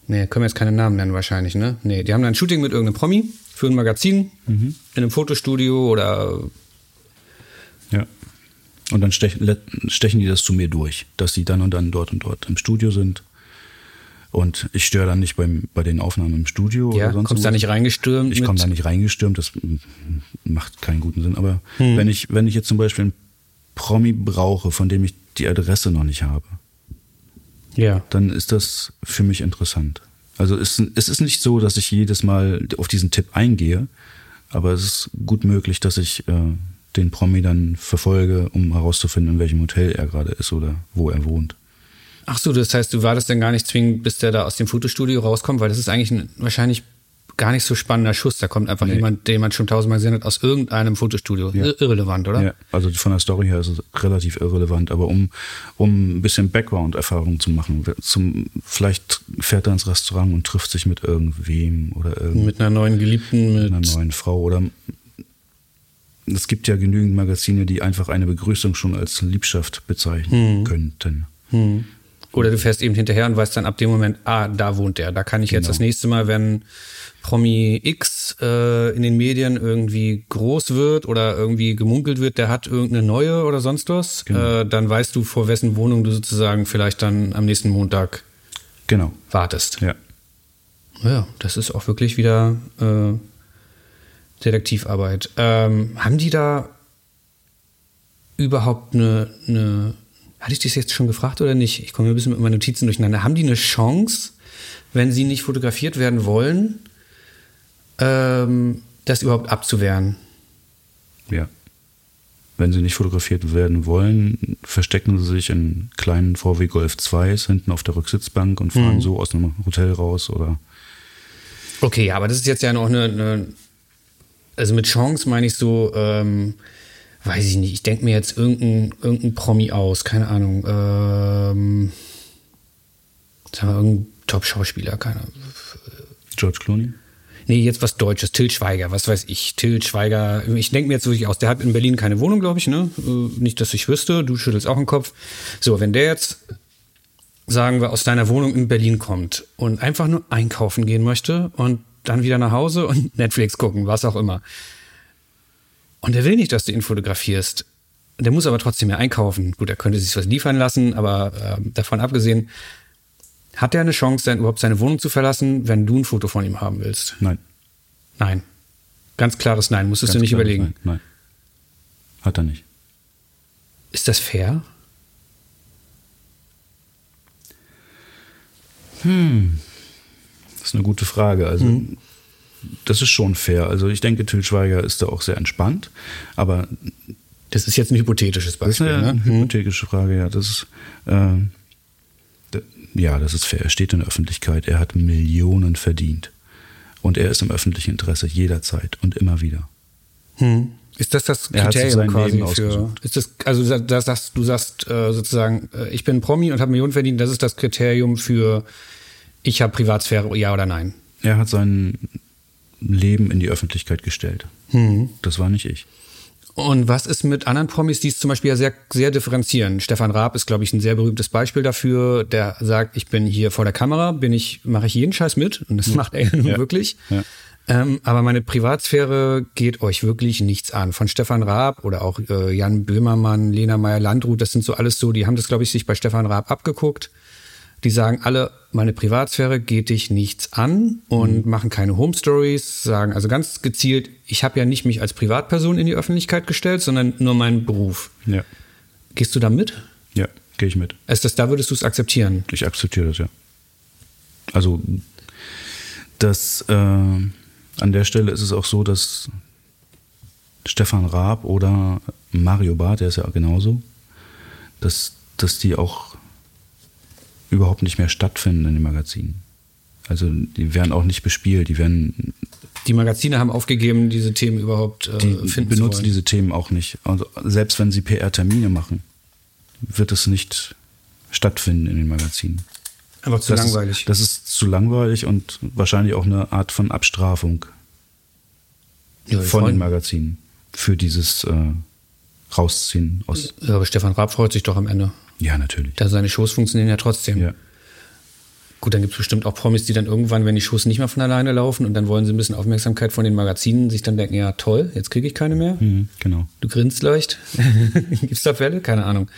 nee, können wir jetzt keine Namen nennen wahrscheinlich, ne? Nee, die haben dann ein Shooting mit irgendeinem Promi für ein Magazin in einem Fotostudio oder Ja. Und dann stechen, stechen die das zu mir durch, dass die dann und dann dort und dort im Studio sind. Und ich störe dann nicht beim, bei den Aufnahmen im Studio ja, oder sonst kommst da nicht reingestürmt. Ich komme da nicht reingestürmt, das macht keinen guten Sinn. Aber Hm. wenn, ich, wenn ich jetzt zum Beispiel einen Promi brauche, von dem ich die Adresse noch nicht habe, Ja. dann ist das für mich interessant. Also es, es ist nicht so, dass ich jedes Mal auf diesen Tipp eingehe, aber es ist gut möglich, dass ich äh, den Promi dann verfolge, um herauszufinden, in welchem Hotel er gerade ist oder wo er wohnt. Ach so, das heißt, du wartest dann gar nicht zwingend, bis der da aus dem Fotostudio rauskommt, weil das ist eigentlich ein wahrscheinlich gar nicht so spannender Schuss. Da kommt einfach jemand, den man schon tausendmal gesehen hat, aus irgendeinem Fotostudio. Ir irrelevant, oder? Ja, also von der Story her ist es relativ irrelevant, aber um, um ein bisschen Background-Erfahrung zu machen, zum, vielleicht fährt er ins Restaurant und trifft sich mit irgendwem oder irgendeiner Mit einer neuen Geliebten, mit. neuen Frau oder es gibt ja genügend Magazine, die einfach eine Begrüßung schon als Liebschaft bezeichnen könnten. Oder du fährst eben hinterher und weißt dann ab dem Moment, ah, da wohnt der. Da kann ich jetzt Genau. das nächste Mal, wenn Promi X äh, in den Medien irgendwie groß wird oder irgendwie gemunkelt wird, der hat irgendeine neue oder sonst was, Genau. äh, dann weißt du, vor wessen Wohnung du sozusagen vielleicht dann am nächsten Montag Genau, wartest. ja. Ja, das ist auch wirklich wieder äh, Detektivarbeit. Ähm, haben die da überhaupt eine, eine, hatte ich das jetzt schon gefragt oder nicht? Ich komme ein bisschen mit meinen Notizen durcheinander. Haben die eine Chance, wenn sie nicht fotografiert werden wollen, ähm, das überhaupt abzuwehren? Ja. Wenn sie nicht fotografiert werden wollen, verstecken sie sich in kleinen VW Golf 2s hinten auf der Rücksitzbank und fahren so aus einem Hotel raus oder Okay, ja, aber das ist jetzt ja noch eine, eine also mit Chance meine ich so, ähm, weiß ich nicht, ich denke mir jetzt irgendein, irgendein Promi aus, keine Ahnung, ähm, sagen wir irgendein Top-Schauspieler, keine Ahnung. George Clooney. Nee, jetzt was Deutsches, Till Schweiger, was weiß ich, Till Schweiger, ich denke mir jetzt wirklich aus, der hat in Berlin keine Wohnung, glaube ich, ne? Äh, Nicht, dass ich wüsste, du schüttelst auch den Kopf. So, wenn der jetzt, sagen wir, aus deiner Wohnung in Berlin kommt und einfach nur einkaufen gehen möchte und dann wieder nach Hause und Netflix gucken, was auch immer. Und der will nicht, dass du ihn fotografierst. Der muss aber trotzdem ja einkaufen. Gut, er könnte sich was liefern lassen, aber äh, davon abgesehen, hat er eine Chance, dann überhaupt seine Wohnung zu verlassen, wenn du ein Foto von ihm haben willst? Nein. Nein. Ganz klares Nein, musstest Ganz du nicht überlegen. Nein. nein. Hat er nicht. Ist das fair? Das ist eine gute Frage. Also, Mhm. Das ist schon fair. Also, ich denke, Till Schweiger ist da auch sehr entspannt. Aber Das ist jetzt ein hypothetisches das ist Beispiel. eine ne? hypothetische Frage, ja. Das ist, äh, ja, das ist fair. Er steht in der Öffentlichkeit. Er hat Millionen verdient. Und er ist im öffentlichen Interesse jederzeit und immer wieder. Ist das das Er Kriterium quasi Leben für? ausgesucht. Ist das also das, das, du sagst äh, sozusagen, äh, ich bin Promi und habe Millionen verdient. Das ist das Kriterium für ich habe Privatsphäre, ja oder nein? Er hat sein Leben in die Öffentlichkeit gestellt. Mhm. Das war nicht ich. Und was ist mit anderen Promis, die es zum Beispiel ja sehr, sehr differenzieren? Stefan Raab ist, glaube ich, ein sehr berühmtes Beispiel dafür. Der sagt, ich bin hier vor der Kamera, bin ich, mache ich jeden Scheiß mit. Und das macht er Ja. wirklich. Ja. Ähm, aber meine Privatsphäre geht euch wirklich nichts an. Von Stefan Raab oder auch äh, Jan Böhmermann, Lena Meyer-Landrut, das sind so alles so, die haben das, glaube ich, sich bei Stefan Raab abgeguckt. Die sagen alle, meine Privatsphäre geht dich nichts an und machen keine Home Stories, sagen also ganz gezielt, ich habe ja nicht mich als Privatperson in die Öffentlichkeit gestellt, sondern nur meinen Beruf. Ja, Gehst du da mit? ja gehe ich mit. Ist das, da würdest du es akzeptieren? Ich akzeptiere das, ja. Also, das, äh, an der Stelle ist es auch so, dass Stefan Raab oder Mario Barth, der ist ja genauso, dass, dass die auch überhaupt nicht mehr stattfinden in den Magazinen. Also die werden auch nicht bespielt, die werden, Die Magazine haben aufgegeben, diese Themen überhaupt äh, die finden zu benutzen diese Themen auch nicht. Also selbst wenn sie PR-Termine machen, wird es nicht stattfinden in den Magazinen. Einfach zu das langweilig. Ist, das ist zu langweilig und wahrscheinlich auch eine Art von Abstrafung Ja, von freuen- den Magazinen für dieses äh, Rausziehen aus. Ja, aber Stefan Raab freut sich doch am Ende. Ja, natürlich. Da seine Shows funktionieren ja trotzdem. Ja. Gut, dann gibt es bestimmt auch Promis, die dann irgendwann, wenn die Shows nicht mehr von alleine laufen und dann wollen sie ein bisschen Aufmerksamkeit von den Magazinen, sich dann denken, ja toll, jetzt kriege ich keine mehr. Mhm, genau. Du grinst leicht. Gibt's da Fälle? Keine Ahnung.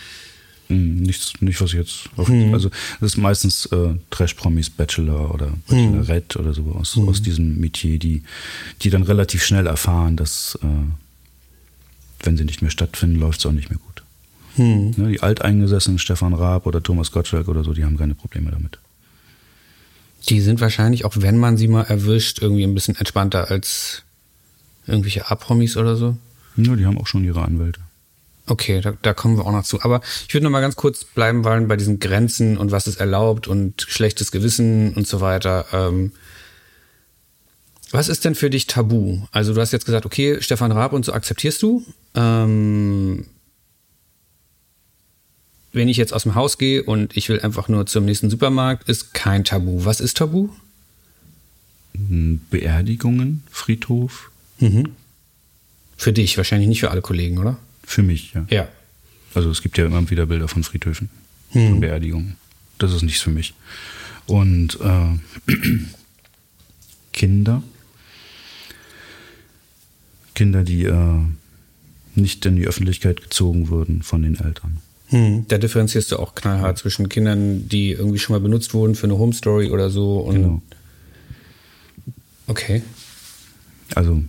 Mhm, nichts, nicht was jetzt. Mhm. Also das ist meistens äh, Trash-Promis, Bachelor oder Bachelorette oder so aus, Mhm. aus diesem Metier, die, die dann relativ schnell erfahren, dass äh, wenn sie nicht mehr stattfinden, läuft es auch nicht mehr gut. Mhm. Ne, die alteingesessenen Stefan Raab oder Thomas Gottschalk oder so, die haben keine Probleme damit. Die sind wahrscheinlich, auch wenn man sie mal erwischt, irgendwie ein bisschen entspannter als irgendwelche A-Promis oder so. Ja, die haben auch schon ihre Anwälte. Okay, da, da kommen wir auch noch zu. Aber ich würde noch mal ganz kurz bleiben wollen bei diesen Grenzen und was ist erlaubt und schlechtes Gewissen und so weiter. Ähm, was ist denn für dich tabu? Also du hast jetzt gesagt, okay, Stefan Raab und so akzeptierst du. Ähm, wenn ich jetzt aus dem Haus gehe und ich will einfach nur zum nächsten Supermarkt, ist kein Tabu. Was ist Tabu? Hm, Beerdigungen, Friedhof, Für dich, wahrscheinlich nicht für alle Kollegen, oder? für mich, ja. Ja. Also es gibt ja immer wieder Bilder von Friedhöfen, von Beerdigungen. Das ist nichts für mich. Und äh, Kinder, Kinder, die äh, nicht in die Öffentlichkeit gezogen wurden von den Eltern. Hm, da differenzierst du auch knallhart zwischen Kindern, die irgendwie schon mal benutzt wurden für eine Home Story oder so. Und Genau. Okay. Also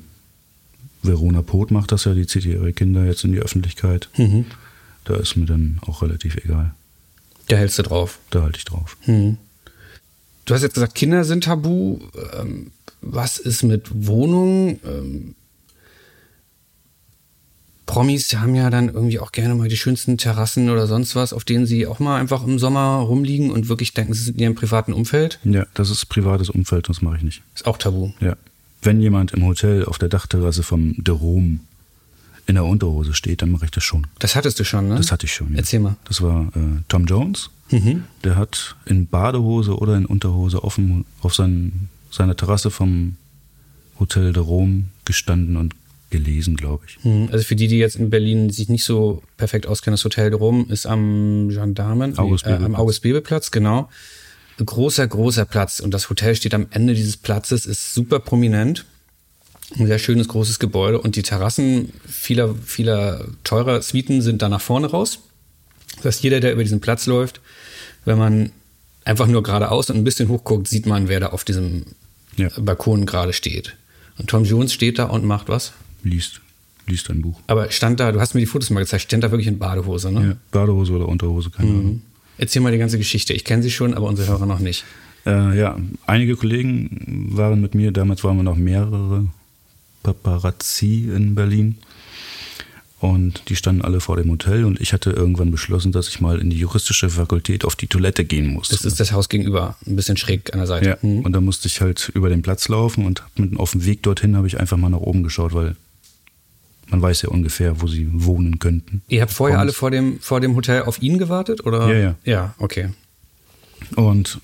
Verona Poth macht das ja, die zieht ihre Kinder jetzt in die Öffentlichkeit. Da ist mir dann auch relativ egal. Da hältst du drauf. Da halte ich drauf. Hm. Du hast jetzt gesagt, Kinder sind tabu. Ähm, was ist mit Wohnungen? Promis haben ja dann irgendwie auch gerne mal die schönsten Terrassen oder sonst was, auf denen sie auch mal einfach im Sommer rumliegen und wirklich denken, sie sind in ihrem privaten Umfeld. Ja, das ist privates Umfeld, das mache ich nicht. Ist auch tabu. Ja. Wenn jemand im Hotel auf der Dachterrasse vom De Rom in der Unterhose steht, dann mache ich das schon. Das hattest du schon, ne? Das hatte ich schon. Ja. Erzähl mal. Das war äh, Tom Jones. Der hat in Badehose oder in Unterhose auf, dem, auf sein, seiner Terrasse vom Hotel de Rom gestanden und gelesen, glaube ich. Hm, Also für die, die jetzt in Berlin sich nicht so perfekt auskennen, das Hotel Rom ist am Gendarmen, August äh, am Bebel-Platz. August-Bebel-Platz, genau. Großer, großer Platz und das Hotel steht am Ende dieses Platzes, ist super prominent. Ein sehr schönes, großes Gebäude und die Terrassen vieler, vieler teurer Suiten sind da nach vorne raus. Das heißt, jeder, der über diesen Platz läuft, wenn man einfach nur geradeaus und ein bisschen hochguckt, sieht man, wer da auf diesem Ja. Balkon gerade steht. Und Tom Jones steht da und macht was? Liest, liest ein Buch. Aber stand da, du hast mir die Fotos mal gezeigt, stand da wirklich in Badehose, ne? Ja, Badehose oder Unterhose, keine Ahnung. Erzähl mal die ganze Geschichte. Ich kenne sie schon, aber unsere Hörer noch nicht. Äh, ja, einige Kollegen waren mit mir, damals waren wir noch mehrere Paparazzi in Berlin. Und die standen alle vor dem Hotel und ich hatte irgendwann beschlossen, dass ich mal in die juristische Fakultät auf die Toilette gehen muss. Das ist das Haus gegenüber, ein bisschen schräg an der Seite. ja, Hm. und da musste ich halt über den Platz laufen und auf dem Weg dorthin habe ich einfach mal nach oben geschaut, weil man weiß ja ungefähr, wo sie wohnen könnten. Ihr habt vorher Kommst. alle vor dem, vor dem Hotel auf ihn gewartet, oder? Ja, ja. Ja, okay. Und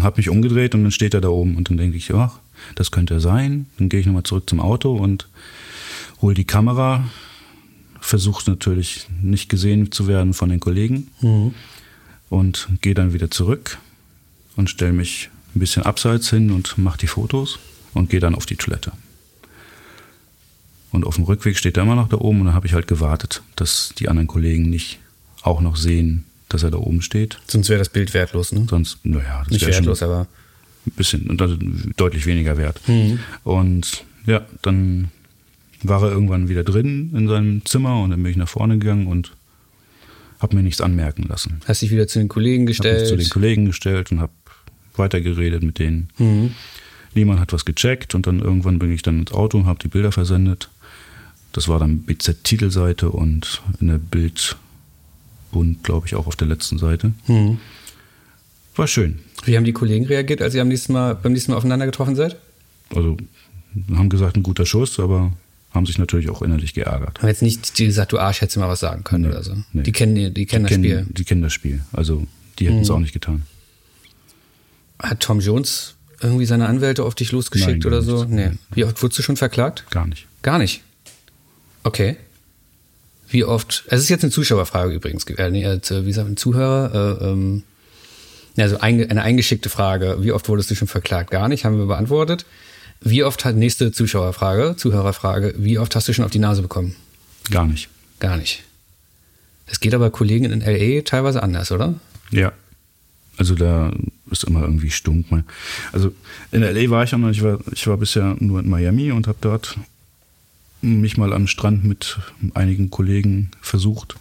habe mich umgedreht und dann steht er da oben und dann denke ich, ach, das könnte er sein. Dann gehe ich nochmal zurück zum Auto und hol die Kamera, versuche natürlich nicht gesehen zu werden von den Kollegen mhm. und gehe dann wieder zurück und stelle mich ein bisschen abseits hin und mache die Fotos und gehe dann auf die Toilette. Und auf dem Rückweg steht er immer noch da oben und dann habe ich halt gewartet, dass die anderen Kollegen nicht auch noch sehen, dass er da oben steht. Sonst wäre das Bild wertlos, ne? Sonst, naja, das Nicht wertlos, aber. Ein bisschen, und deutlich weniger wert. Mhm. Und ja, dann war er irgendwann wieder drin in seinem Zimmer und dann bin ich nach vorne gegangen und habe mir nichts anmerken lassen. Hast dich wieder zu den Kollegen gestellt? Hab mich zu den Kollegen gestellt und habe weitergeredet mit denen. Mhm. Niemand hat was gecheckt und dann irgendwann bin ich dann ins Auto und habe die Bilder versendet. Das war dann BZ-Titelseite und in der Bildbund, glaube ich, auch auf der letzten Seite. Mhm. War schön. Wie haben die Kollegen reagiert, als ihr am nächsten Mal, beim nächsten Mal aufeinander getroffen seid? Also, haben gesagt, ein guter Schuss, aber haben sich natürlich auch innerlich geärgert. Haben jetzt nicht die gesagt, du Arsch, hättest du mal was sagen können nee, oder so. Nee. Die kennen, die, die kennen die das kennen, Spiel. Die kennen das Spiel. Also, die hätten es mhm. auch nicht getan. Hat Tom Jones irgendwie seine Anwälte auf dich losgeschickt Nein, oder so? Nee. Wie oft wurdest du schon verklagt? Gar nicht. Gar nicht. Okay. Wie oft? Es ist jetzt eine Zuschauerfrage übrigens. Äh, nee, äh, wie sagt man, Zuhörer? Äh, ähm, also ein, eine eingeschickte Frage. Wie oft wurdest du schon verklagt? Gar nicht, haben wir beantwortet. Wie oft hat nächste Zuschauerfrage, Zuhörerfrage, wie oft hast du schon auf die Nase bekommen? Gar nicht. Gar nicht. Das geht aber Kollegen in LA teilweise anders, oder? Ja. Also da ist immer irgendwie stunk. Also in LA war ich auch noch, ich war, ich war bisher nur in Miami und habe dort mich mal am Strand mit einigen Kollegen versucht.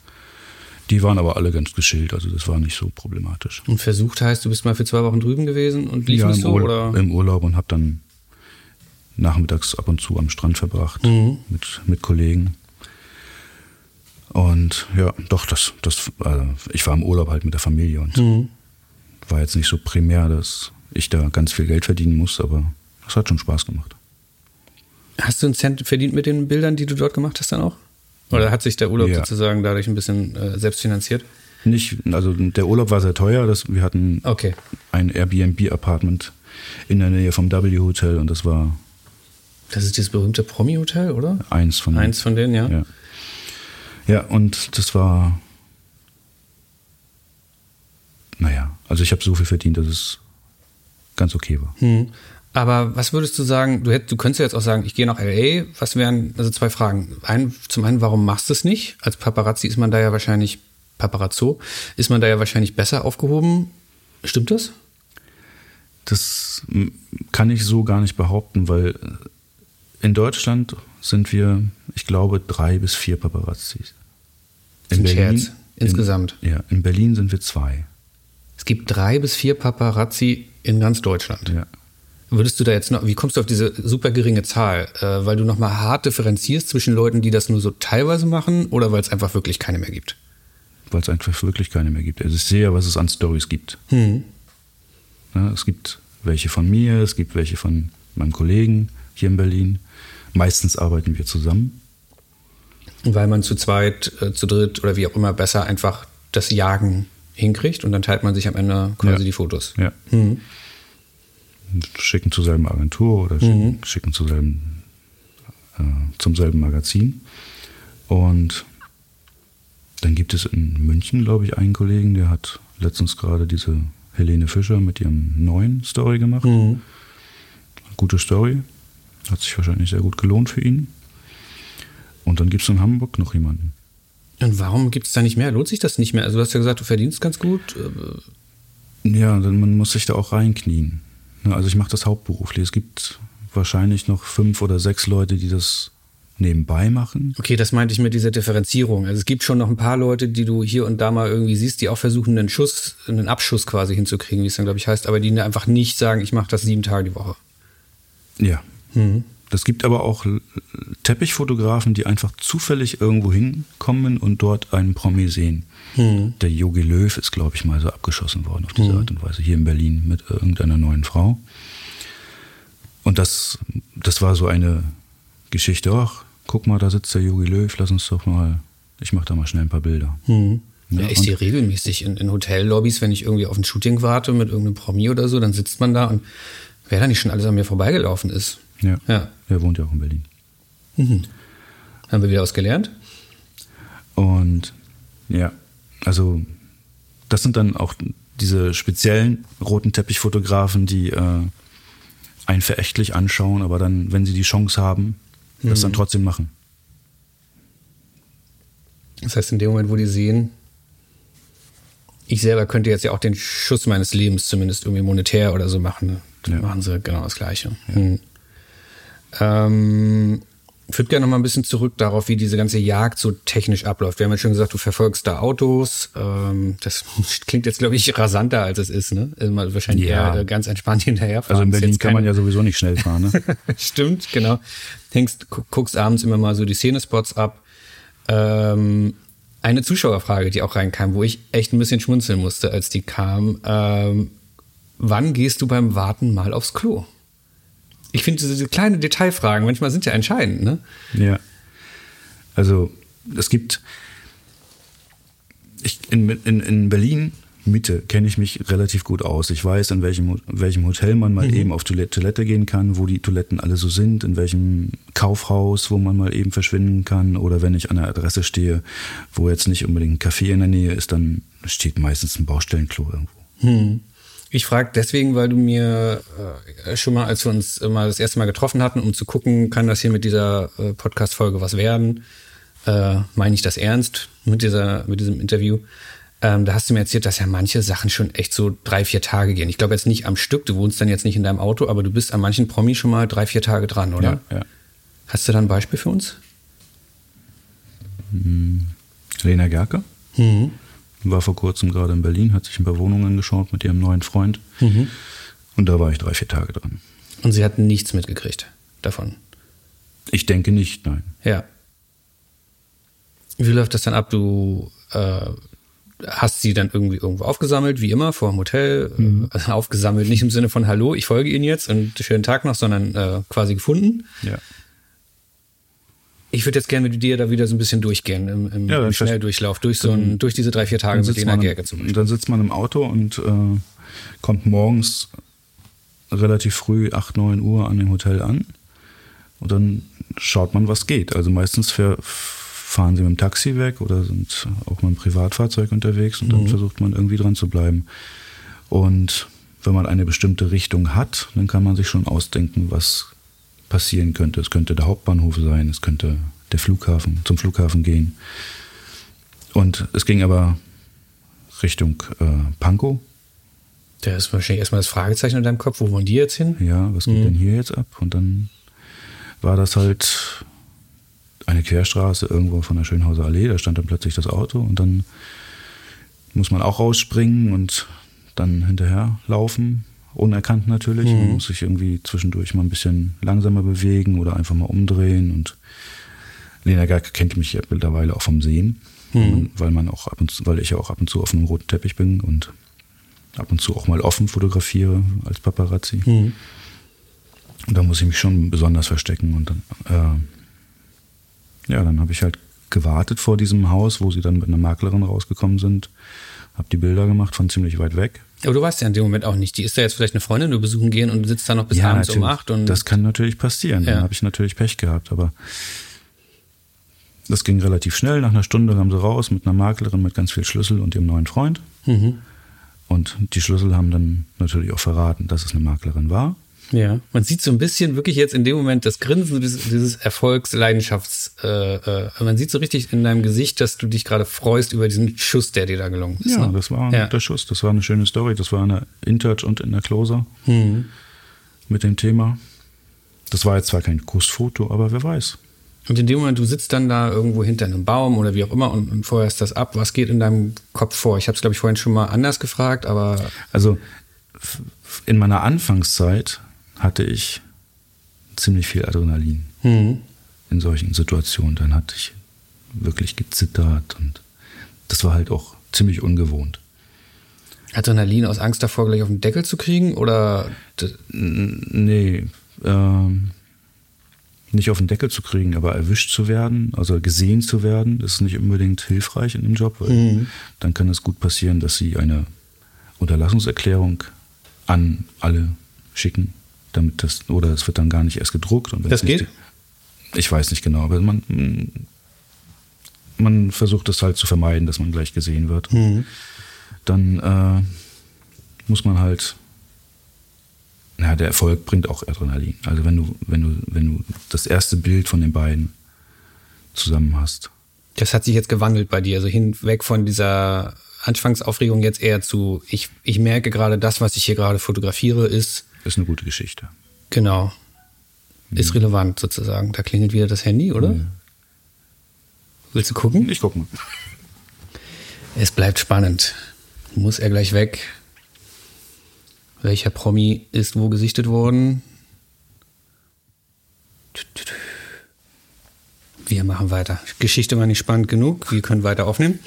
Die waren aber alle ganz geschillt, also das war nicht so problematisch. Und versucht heißt, du bist mal für zwei Wochen drüben gewesen und lief ja, nicht so? Urlaub, oder? im Urlaub und habe dann nachmittags ab und zu am Strand verbracht mhm. mit, mit Kollegen. Und ja, doch, das, das, also ich war im Urlaub halt mit der Familie und mhm. war jetzt nicht so primär, dass ich da ganz viel Geld verdienen muss, aber es hat schon Spaß gemacht. Hast du einen Cent verdient mit den Bildern, die du dort gemacht hast dann auch? Oder hat sich der Urlaub ja. sozusagen dadurch ein bisschen äh, selbst finanziert? Nicht, also der Urlaub war sehr teuer. Das, wir hatten okay. ein Airbnb-Apartment in der Nähe vom W Hotel und das war. Das ist dieses berühmte Promi-Hotel, oder? Eins von Eins von denen, ja. Ja, ja und das war. Naja, also ich habe so viel verdient, dass es ganz okay war. Hm. Aber was würdest du sagen, du, hätt, du könntest ja jetzt auch sagen, ich gehe nach LA. Was wären, also zwei Fragen. Ein, zum einen, warum machst du es nicht? Als Paparazzi ist man da ja wahrscheinlich, Paparazzo, ist man da ja wahrscheinlich besser aufgehoben. Stimmt das? Das kann ich so gar nicht behaupten, weil in Deutschland sind wir, ich glaube, drei bis vier Paparazzis. In Berlin, Scherz. Insgesamt. In, ja, in Berlin sind wir zwei. Es gibt drei bis vier Paparazzi in ganz Deutschland. Ja. Würdest du da jetzt noch, wie kommst du auf diese super geringe Zahl? Äh, weil du nochmal hart differenzierst zwischen Leuten, die das nur so teilweise machen oder weil es einfach wirklich keine mehr gibt? Weil es einfach wirklich keine mehr gibt. Also ich sehe ja, was es an Stories gibt. Hm. Ja, es gibt welche von mir, es gibt welche von meinem Kollegen hier in Berlin. Meistens arbeiten wir zusammen. Weil man zu zweit, äh, zu dritt oder wie auch immer besser einfach das Jagen hinkriegt und dann teilt man sich am Ende quasi ja. die Fotos. Ja. Hm schicken zur selben Agentur oder schicken, mhm. schicken zur selben, äh, zum selben Magazin. Und dann gibt es in München, glaube ich, einen Kollegen, der hat letztens gerade diese Helene Fischer mit ihrem neuen Story gemacht. Mhm. Gute Story. Hat sich wahrscheinlich sehr gut gelohnt für ihn. Und dann gibt es in Hamburg noch jemanden. Und warum gibt es da nicht mehr? Lohnt sich das nicht mehr? Also du hast ja gesagt, du verdienst ganz gut. Ja, dann man muss sich da auch reinknien. Ne, also ich mache das hauptberuflich. Es gibt wahrscheinlich noch fünf oder sechs Leute, die das nebenbei machen. Okay, das meinte ich mit dieser Differenzierung. Also es gibt schon noch ein paar Leute, die du hier und da mal irgendwie siehst, die auch versuchen, einen Schuss, einen Abschuss quasi hinzukriegen, wie es dann, glaube ich, heißt, aber die einfach nicht sagen, ich mache das sieben Tage die Woche. Ja. Mhm. Das gibt aber auch Teppichfotografen, die einfach zufällig irgendwo hinkommen und dort einen Promi sehen. Mhm. Der Yogi Löw ist, glaube ich, mal so abgeschossen worden auf diese mhm. Art und Weise, hier in Berlin mit irgendeiner neuen Frau. Und das, das war so eine Geschichte, ach, guck mal, da sitzt der Yogi Löw, lass uns doch mal, ich mache da mal schnell ein paar Bilder. Ja, ja, ich sehe regelmäßig in, in Hotellobbys, wenn ich irgendwie auf ein Shooting warte mit irgendeinem Promi oder so, dann sitzt man da und wer da nicht schon alles an mir vorbeigelaufen ist. Ja. ja. Er wohnt ja auch in Berlin. Mhm. Haben wir wieder was gelernt? Und ja, also das sind dann auch diese speziellen roten Teppichfotografen, die äh, einen verächtlich anschauen, aber dann, wenn sie die Chance haben, das dann trotzdem machen. Das heißt, in dem Moment, wo die sehen, ich selber könnte jetzt ja auch den Schuss meines Lebens zumindest irgendwie monetär oder so machen. Dann Ja. machen sie genau das Gleiche. Hm. Ähm, ich würde gerne noch mal ein bisschen zurück darauf, wie diese ganze Jagd so technisch abläuft. Wir haben ja schon gesagt, du verfolgst da Autos. Ähm, das klingt jetzt, glaube ich, rasanter, als es ist. Ne? Also wahrscheinlich Ja. eher äh, ganz entspannt hinterherfahren. Also in Berlin kann man ja sowieso nicht schnell fahren. Ne? Stimmt, genau. Hängst, gu- guckst abends immer mal so die Szenespots ab. Ähm, eine Zuschauerfrage, die auch reinkam, wo ich echt ein bisschen schmunzeln musste, als die kam. Ähm, wann gehst du beim Warten mal aufs Klo? Ich finde diese kleinen Detailfragen manchmal sind ja entscheidend, ne? Ja. Also es gibt ich, in, in, in Berlin Mitte kenne ich mich relativ gut aus. Ich weiß, in welchem, in welchem Hotel man mal eben auf Toilette, Toilette gehen kann, wo die Toiletten alle so sind, in welchem Kaufhaus, wo man mal eben verschwinden kann. Oder wenn ich an einer Adresse stehe, wo jetzt nicht unbedingt ein Café in der Nähe ist, dann steht meistens ein Baustellenklo irgendwo. Ich frage deswegen, weil du mir äh, schon mal, als wir uns mal das erste Mal getroffen hatten, um zu gucken, kann das hier mit dieser äh, Podcast-Folge was werden? Äh, Meine ich das ernst mit, dieser, mit diesem Interview? Ähm, da hast du mir erzählt, dass ja manche Sachen schon echt so drei, vier Tage gehen. Ich glaube jetzt nicht am Stück, du wohnst dann jetzt nicht in deinem Auto, aber du bist an manchen Promi schon mal drei, vier Tage dran, oder? Ja, ja. Hast du da ein Beispiel für uns? Lena Gerke war vor kurzem gerade in Berlin, hat sich ein paar Wohnungen angeschaut mit ihrem neuen Freund. Und da war ich drei, vier Tage dran. Und sie hat nichts mitgekriegt davon. Ich denke nicht, nein. Ja. Wie läuft das dann ab? Du äh, hast sie dann irgendwie irgendwo aufgesammelt, wie immer, vor dem Hotel. Mhm. Äh, aufgesammelt, nicht im Sinne von Hallo, ich folge Ihnen jetzt und schönen Tag noch, sondern äh, quasi gefunden. Ja. Ich würde jetzt gerne mit dir da wieder so ein bisschen durchgehen, im, im, Ja, im Schnelldurchlauf, durch so ein, durch diese drei, vier Tage mit Lena Gerke zum Beispiel. dann sitzt man im Auto und äh, kommt morgens relativ früh, 8, 9 Uhr an dem Hotel an. Und dann schaut man, was geht. Also meistens fähr, fahren sie mit dem Taxi weg oder sind auch mit dem Privatfahrzeug unterwegs und dann versucht man irgendwie dran zu bleiben. Und wenn man eine bestimmte Richtung hat, dann kann man sich schon ausdenken, was passieren könnte. Es könnte der Hauptbahnhof sein, es könnte der Flughafen, zum Flughafen gehen. Und es ging aber Richtung äh, Pankow. Da ist wahrscheinlich erstmal das Fragezeichen in deinem Kopf, wo wollen die jetzt hin? Ja, was geht denn hier jetzt ab? Und dann war das halt eine Querstraße irgendwo von der Schönhauser Allee. Da stand dann plötzlich das Auto und dann muss man auch rausspringen und dann hinterher laufen. Unerkannt natürlich. Man muss sich irgendwie zwischendurch mal ein bisschen langsamer bewegen oder einfach mal umdrehen. Und Lena Gerke kennt mich ja mittlerweile auch vom Sehen, weil, man, weil man auch ab und zu, weil ich ja auch ab und zu auf einem roten Teppich bin und ab und zu auch mal offen fotografiere als Paparazzi. Und da muss ich mich schon besonders verstecken. Und dann, äh, ja, dann habe ich halt gewartet vor diesem Haus, wo sie dann mit einer Maklerin rausgekommen sind. Habe die Bilder gemacht von ziemlich weit weg. Aber du weißt ja in dem Moment auch nicht, die ist da jetzt vielleicht eine Freundin, du besuchen gehen und sitzt da noch bis abends um natürlich. acht und das kann natürlich passieren. Ja. Dann habe ich natürlich Pech gehabt, aber das ging relativ schnell. Nach einer Stunde kamen sie raus mit einer Maklerin mit ganz viel Schlüssel und ihrem neuen Freund. Mhm. Und die Schlüssel haben dann natürlich auch verraten, dass es eine Maklerin war. Ja, man sieht so ein bisschen wirklich jetzt in dem Moment das Grinsen dieses, dieses Erfolgs, Leidenschafts, äh, äh, man sieht so richtig in deinem Gesicht, dass du dich gerade freust über diesen Schuss, der dir da gelungen ist. Ja, ne? das war Ja. der Schuss. Das war eine schöne Story. Das war in der InTouch und in der Closer mit dem Thema. Das war jetzt zwar kein Kussfoto, aber wer weiß. Und in dem Moment, du sitzt dann da irgendwo hinter einem Baum oder wie auch immer und, und feuerst das ab. Was geht in deinem Kopf vor? Ich habe es, glaube ich, vorhin schon mal anders gefragt, aber Also in meiner Anfangszeit hatte ich ziemlich viel Adrenalin in solchen Situationen. Dann hatte ich wirklich gezittert und das war halt auch ziemlich ungewohnt. Adrenalin aus Angst davor, gleich auf den Deckel zu kriegen? Oder Nee, ähm, nicht auf den Deckel zu kriegen, aber erwischt zu werden, also gesehen zu werden, das ist nicht unbedingt hilfreich in dem Job, weil dann kann es gut passieren, dass sie eine Unterlassungserklärung an alle schicken, damit das, oder es wird dann gar nicht erst gedruckt. Und Das nicht geht? Ich weiß nicht genau, aber man, man versucht es halt zu vermeiden, dass man gleich gesehen wird. Mhm. Dann äh, muss man halt, na, der Erfolg bringt auch Adrenalin. Also wenn du, wenn du, wenn du das erste Bild von den beiden zusammen hast. Das hat sich jetzt gewandelt bei dir, also hinweg von dieser Anfangsaufregung jetzt eher zu, ich, ich merke gerade, das, was ich hier gerade fotografiere, ist. Ist eine gute Geschichte. Genau. Ist mhm. relevant sozusagen. Da klingelt wieder das Handy, oder? Mhm. Willst du gucken? Ich guck mal. Es bleibt spannend. Muss er gleich weg? Welcher Promi ist wo gesichtet worden? Wir machen weiter. Geschichte war nicht spannend genug. Wir können weiter aufnehmen.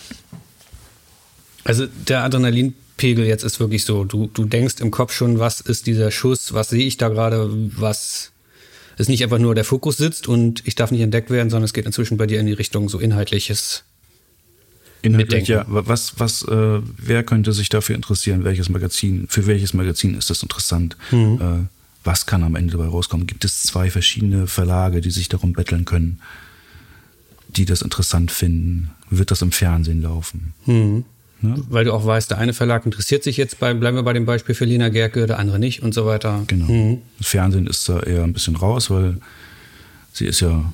Also der Adrenalinpegel jetzt ist wirklich so, du, du denkst im Kopf schon, was ist dieser Schuss, was sehe ich da gerade, was ist nicht einfach nur der Fokus sitzt und ich darf nicht entdeckt werden, sondern es geht inzwischen bei dir in die Richtung so inhaltliches Inhaltlich, ja. Was, was, äh, wer könnte sich dafür interessieren? Welches Magazin? Für welches Magazin ist das interessant? Mhm. Äh, was kann am Ende dabei rauskommen? Gibt es zwei verschiedene Verlage, die sich darum betteln können, die das interessant finden? Wird das im Fernsehen laufen? Mhm. Ne? Weil du auch weißt, der eine Verlag interessiert sich jetzt bei, bleiben wir bei dem Beispiel für Lina Gerke, der andere nicht und so weiter. Genau. Mhm. Das Fernsehen ist da eher ein bisschen raus, weil sie ist ja,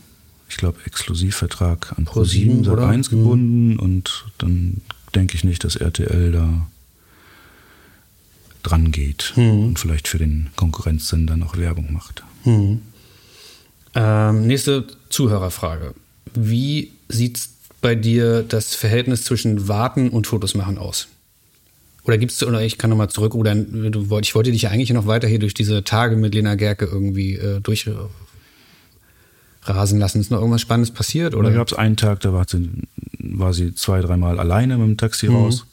ich glaube, Exklusivvertrag an Pro7 Sat 1 mhm. gebunden und dann denke ich nicht, dass RTL da dran geht mhm. und vielleicht für den Konkurrenzsender noch Werbung macht. Mhm. Ähm, nächste Zuhörerfrage. Wie sieht es bei dir das Verhältnis zwischen Warten und Fotos machen aus? Oder gibt's oder ich kann nochmal zurückrudern, du, ich wollte dich ja eigentlich noch weiter hier durch diese Tage mit Lena Gerke irgendwie äh, durchrasen lassen. Ist noch irgendwas Spannendes passiert? Oder da gab es einen Tag, da war sie, war sie zwei, dreimal alleine mit dem Taxi mhm. raus.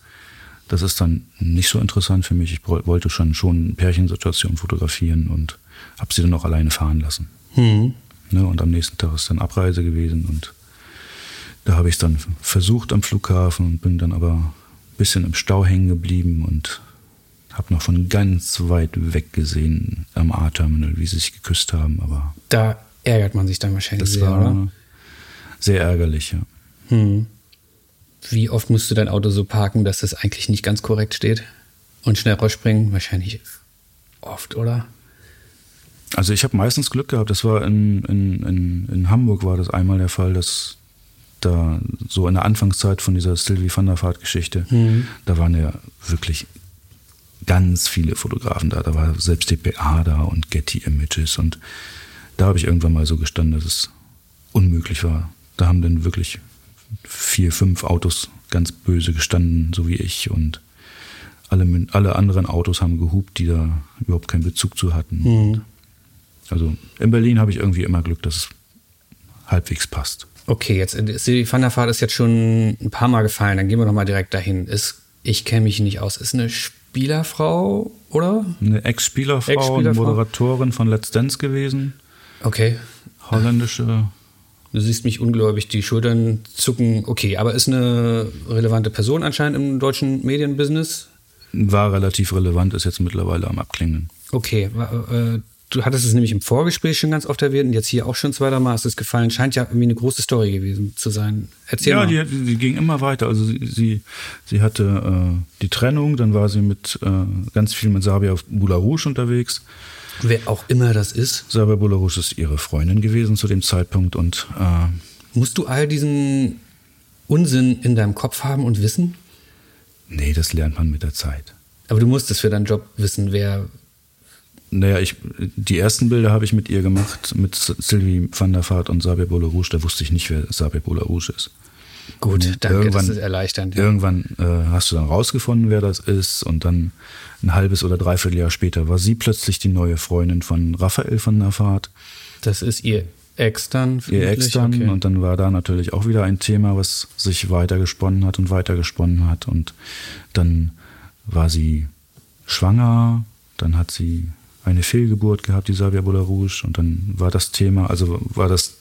Das ist dann nicht so interessant für mich. Ich wollte schon schon Pärchensituationen fotografieren und habe sie dann auch alleine fahren lassen. Mhm. Ne, und am nächsten Tag ist dann Abreise gewesen und da habe ich es dann versucht am Flughafen und bin dann aber ein bisschen im Stau hängen geblieben und habe noch von ganz weit weg gesehen am A-Terminal, wie sie sich geküsst haben. Aber da ärgert man sich dann wahrscheinlich sehr, oder? Sehr ärgerlich, ja. Hm. Wie oft musst du dein Auto so parken, dass das eigentlich nicht ganz korrekt steht? Und schnell rausspringen? Wahrscheinlich oft, oder? Also ich habe meistens Glück gehabt. Das war in, in, in, in Hamburg war das einmal der Fall, dass da so in der Anfangszeit von dieser Sylvie van der Vaart-Geschichte, mhm. da waren ja wirklich ganz viele Fotografen da. Da war selbst DPA da und Getty Images und da habe ich irgendwann mal so gestanden, dass es unmöglich war. Da haben dann wirklich vier, fünf Autos ganz böse gestanden, so wie ich und alle, alle anderen Autos haben gehupt, die da überhaupt keinen Bezug zu hatten. Mhm. Also in Berlin habe ich irgendwie immer Glück, dass es halbwegs passt. Okay, jetzt van der Vaart ist jetzt schon ein paar Mal gefallen, dann gehen wir noch mal direkt dahin. Ist, ich kenne mich nicht aus, ist eine Spielerfrau, oder? Eine Ex-Spielerfrau, Ex eine Moderatorin von Let's Dance gewesen. Okay. Holländische. Du siehst mich ungläubig, die Schultern zucken. Okay, aber ist eine relevante Person anscheinend im deutschen Medienbusiness? War relativ relevant, ist jetzt mittlerweile am Abklingen. Okay, äh, Du hattest es nämlich im Vorgespräch schon ganz oft erwähnt und jetzt hier auch schon zweimal hast es gefallen. Scheint ja irgendwie eine große Story gewesen zu sein. Erzähl ja, mal. Ja, die, die, ging immer weiter. Also sie, sie, sie hatte äh, die Trennung, dann war sie mit äh, ganz viel mit Sabia Boularouche unterwegs. Wer auch immer das ist. Sabia Boularouche ist ihre Freundin gewesen zu dem Zeitpunkt und äh, Musst du all diesen Unsinn in deinem Kopf haben und wissen? Nee, das lernt man mit der Zeit. Aber du musstest für deinen Job wissen, wer, naja, ich, die ersten Bilder habe ich mit ihr gemacht, mit Sylvie van der Vaart und Sabir Boularouche. Da wusste ich nicht, wer Sabir Boularouche ist. Gut, und danke, irgendwann, das ist erleichternd. Ja. Irgendwann äh, hast du dann rausgefunden, wer das ist und dann ein halbes oder dreiviertel Jahr später war sie plötzlich die neue Freundin von Raphael van der Vaart. Das ist ihr Ex dann? Ihr Ex dann okay. und dann war da natürlich auch wieder ein Thema, was sich weitergesponnen hat und weitergesponnen hat und dann war sie schwanger, dann hat sie eine Fehlgeburt gehabt, die Sabia Boularouche, und dann war das Thema, also war das,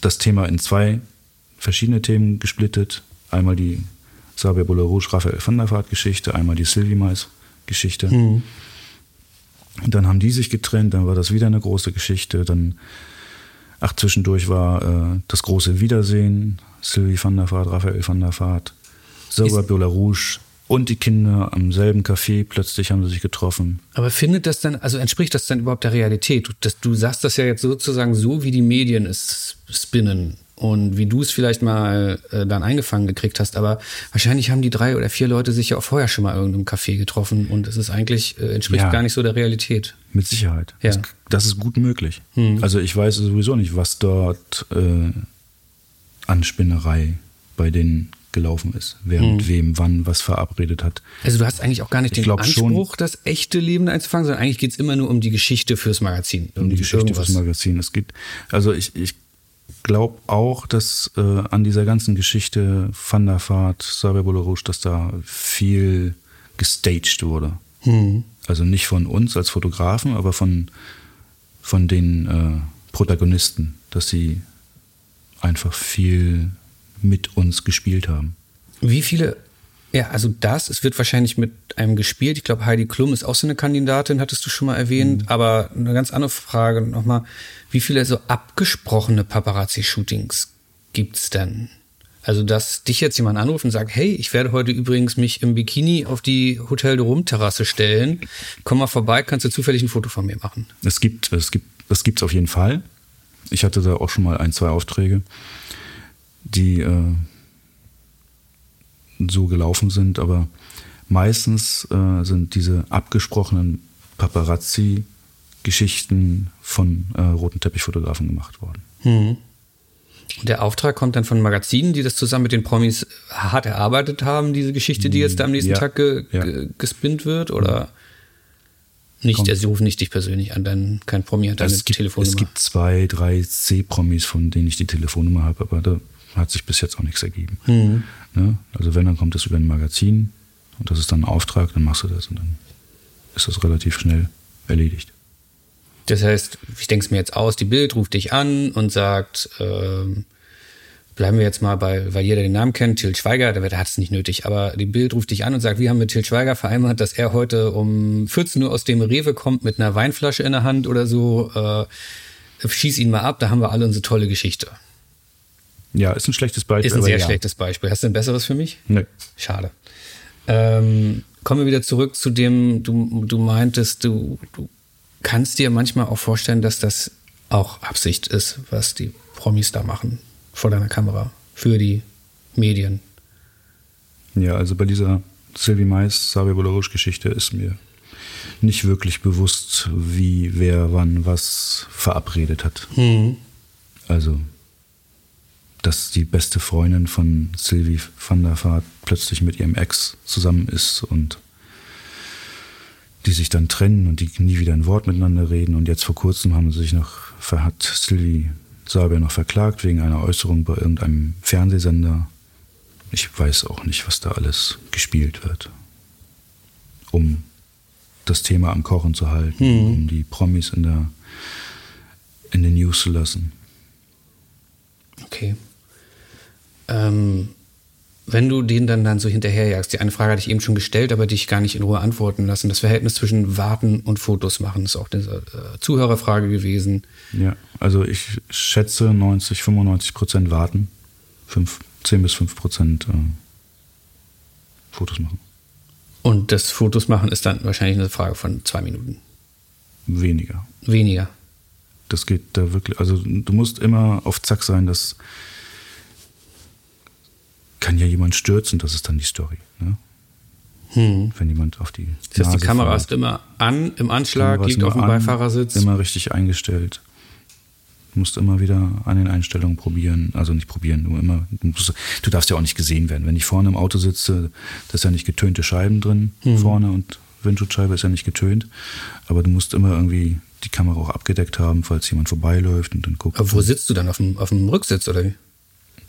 das Thema in zwei verschiedene Themen gesplittet. Einmal die Sabia Boularouche, Raphael van der Vaart Geschichte, einmal die Sylvie Mais Geschichte. Mhm. Und dann haben die sich getrennt, dann war das wieder eine große Geschichte, dann Ach, zwischendurch war äh, das große Wiedersehen, Sylvie van der Vaart, Raphael van der Vaart, Sauber Biola Rouge und die Kinder am selben Café, plötzlich haben sie sich getroffen. Aber findet das dann, also entspricht das dann überhaupt der Realität? Du, das, du sagst das ja jetzt sozusagen so, wie die Medien es spinnen und wie du es vielleicht mal äh, dann eingefangen gekriegt hast, aber wahrscheinlich haben die drei oder vier Leute sich ja auch vorher schon mal irgendeinem Café getroffen und es ist eigentlich, äh, entspricht ja, gar nicht so der Realität. Mit Sicherheit. Ja. Das, das ist gut möglich. Hm. Also ich weiß sowieso nicht, was dort äh, an Spinnerei bei denen gelaufen ist, wer hm. mit wem, wann, was verabredet hat. Also du hast eigentlich auch gar nicht ich den Anspruch, schon, das echte Leben einzufangen, sondern eigentlich geht es immer nur um die Geschichte fürs Magazin. Um die Geschichte irgendwas. fürs Magazin. Es geht, also ich, ich glaube auch, dass äh, an dieser ganzen Geschichte Van der Vaart, Rouge, dass da viel gestaged wurde. Hm. Also nicht von uns als Fotografen, aber von, von den äh, Protagonisten, dass sie einfach viel mit uns gespielt haben. Wie viele ja, also das, es wird wahrscheinlich mit einem gespielt. Ich glaube, Heidi Klum ist auch so eine Kandidatin, hattest du schon mal erwähnt. Mhm. Aber eine ganz andere Frage nochmal. Wie viele so abgesprochene Paparazzi-Shootings gibt's denn? Also, dass dich jetzt jemand anruft und sagt, hey, ich werde heute übrigens mich im Bikini auf die Hotel de Rum Terrasse stellen. Komm mal vorbei, kannst du zufällig ein Foto von mir machen? Es gibt, es gibt, das gibt's auf jeden Fall. Ich hatte da auch schon mal ein, zwei Aufträge, die äh, so gelaufen sind, aber meistens äh, sind diese abgesprochenen Paparazzi-Geschichten von äh, roten Teppichfotografen gemacht worden. Mhm. Der Auftrag kommt dann von Magazinen, die das zusammen mit den Promis hart erarbeitet haben, diese Geschichte, die jetzt da am nächsten ja, Tag ge ja. gespinnt wird, oder? Nicht, Kommt. sie rufen nicht dich persönlich an, dann kein Promi hat deine es gibt, Telefonnummer. Es gibt zwei, drei C-Promis, von denen ich die Telefonnummer habe, aber da hat sich bis jetzt auch nichts ergeben. Mhm. Ne? Also wenn, dann kommt das über ein Magazin und das ist dann ein Auftrag, dann machst du das und dann ist das relativ schnell erledigt. Das heißt, ich denke es mir jetzt aus, die Bild ruft dich an und sagt, ähm, bleiben wir jetzt mal bei, weil jeder den Namen kennt, Til Schweiger, der hat es nicht nötig, aber die Bild ruft dich an und sagt, wir haben mit Til Schweiger vereinbart, dass er heute um 14 Uhr aus dem Rewe kommt mit einer Weinflasche in der Hand oder so, äh, schieß ihn mal ab, da haben wir alle unsere tolle Geschichte. Ja, ist ein schlechtes Beispiel. Ist ein sehr ja. schlechtes Beispiel. Hast du ein besseres für mich? Nee. Schade. Ähm, kommen wir wieder zurück zu dem, du, du meintest, du, du kannst dir manchmal auch vorstellen, dass das auch Absicht ist, was die Promis da machen vor deiner Kamera für die Medien. Ja, also bei dieser Sylvie Mais, Sabi Bolarouche Geschichte ist mir nicht wirklich bewusst, wie, wer, wann, was verabredet hat. Mhm. Also dass die beste Freundin von Sylvie van der Vaart plötzlich mit ihrem Ex zusammen ist und die sich dann trennen und die nie wieder ein Wort miteinander reden. Und jetzt vor kurzem haben sie sich noch, hat Sylvie Saber noch verklagt wegen einer Äußerung bei irgendeinem Fernsehsender. Ich weiß auch nicht, was da alles gespielt wird, um das Thema am Kochen zu halten, mhm. um die Promis in der in den News zu lassen. Okay. Ähm, wenn du den dann, dann so hinterherjagst, die eine Frage hatte ich eben schon gestellt, aber dich gar nicht in Ruhe antworten lassen. Das Verhältnis zwischen Warten und Fotos machen ist auch eine äh, Zuhörerfrage gewesen. Ja, also ich schätze 90, 95 Prozent warten, 5, 10 bis 5 Prozent äh, Fotos machen. Und das Fotos machen ist dann wahrscheinlich eine Frage von zwei Minuten. Weniger. Weniger. Das geht da wirklich, also du musst immer auf Zack sein, dass kann ja jemand stürzen, das ist dann die Story. Ne? Hm. Wenn jemand auf die. Das heißt, die Kamera fährt. ist immer an, im Anschlag, liegt auf dem an, Beifahrersitz. Immer richtig eingestellt. Du musst immer wieder an den Einstellungen probieren. Also nicht probieren, du immer. Du, musst, du darfst ja auch nicht gesehen werden. Wenn ich vorne im Auto sitze, da ist ja nicht getönte Scheiben drin, hm. vorne und Windschutzscheibe ist ja nicht getönt. Aber du musst immer irgendwie die Kamera auch abgedeckt haben, falls jemand vorbeiläuft und dann guckt. Aber wo sitzt du dann? Auf dem, auf dem Rücksitz oder wie?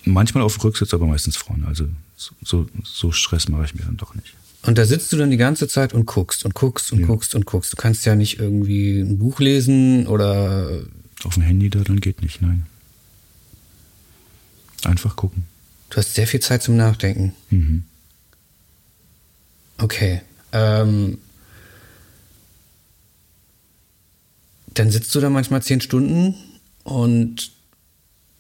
Manchmal auf dem Rücksitz, aber meistens vorne. Also so, so Stress mache ich mir dann doch nicht. Und da sitzt du dann die ganze Zeit und guckst und guckst und ja. guckst und guckst. Du kannst ja nicht irgendwie ein Buch lesen oder. Auf dem Handy da dann geht nicht, nein. Einfach gucken. Du hast sehr viel Zeit zum Nachdenken. Mhm. Okay. Ähm, dann sitzt du da manchmal zehn Stunden und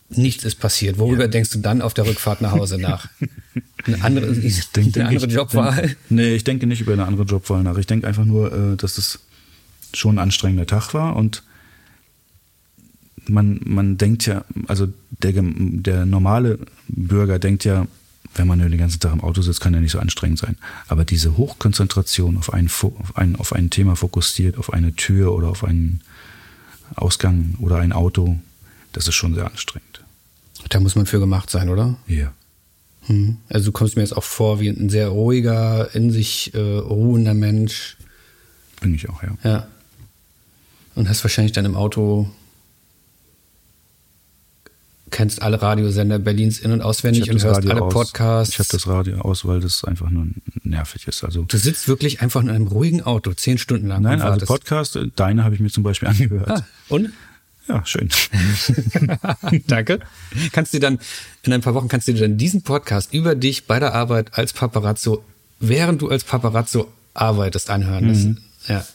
nichts ist passiert. Worüber ja. denkst du dann auf der Rückfahrt nach Hause nach? Eine andere, ich denke, eine andere Jobwahl? Denk, nee, ich denke nicht über eine andere Jobwahl nach. Ich denke einfach nur, äh, dass es schon ein anstrengender Tag war und man, man denkt ja, also der, der normale Bürger denkt ja, wenn man nur den ganzen Tag im Auto sitzt, kann ja nicht so anstrengend sein. Aber diese Hochkonzentration auf ein, auf ein, auf ein Thema fokussiert, auf eine Tür oder auf einen Ausgang oder ein Auto, das ist schon sehr anstrengend. Da muss man für gemacht sein, oder? Ja. Hm. Also du kommst mir jetzt auch vor wie ein sehr ruhiger, in sich äh, ruhender Mensch. Bin ich auch, ja. Ja. Und hast wahrscheinlich dann im Auto kennst alle Radiosender Berlins in- und auswendig und hörst Radio alle aus. Podcasts. Ich habe das Radio aus, weil das einfach nur nervig ist. Also du sitzt wirklich einfach in einem ruhigen Auto, zehn Stunden lang. Nein, also Podcast, deine habe ich mir zum Beispiel angehört. Ah, und? Ja, schön. Danke. Kannst du dann, in ein paar Wochen kannst du dir dann diesen Podcast über dich bei der Arbeit als Paparazzo, während du als Paparazzo arbeitest, anhören. Mhm. Das, ja.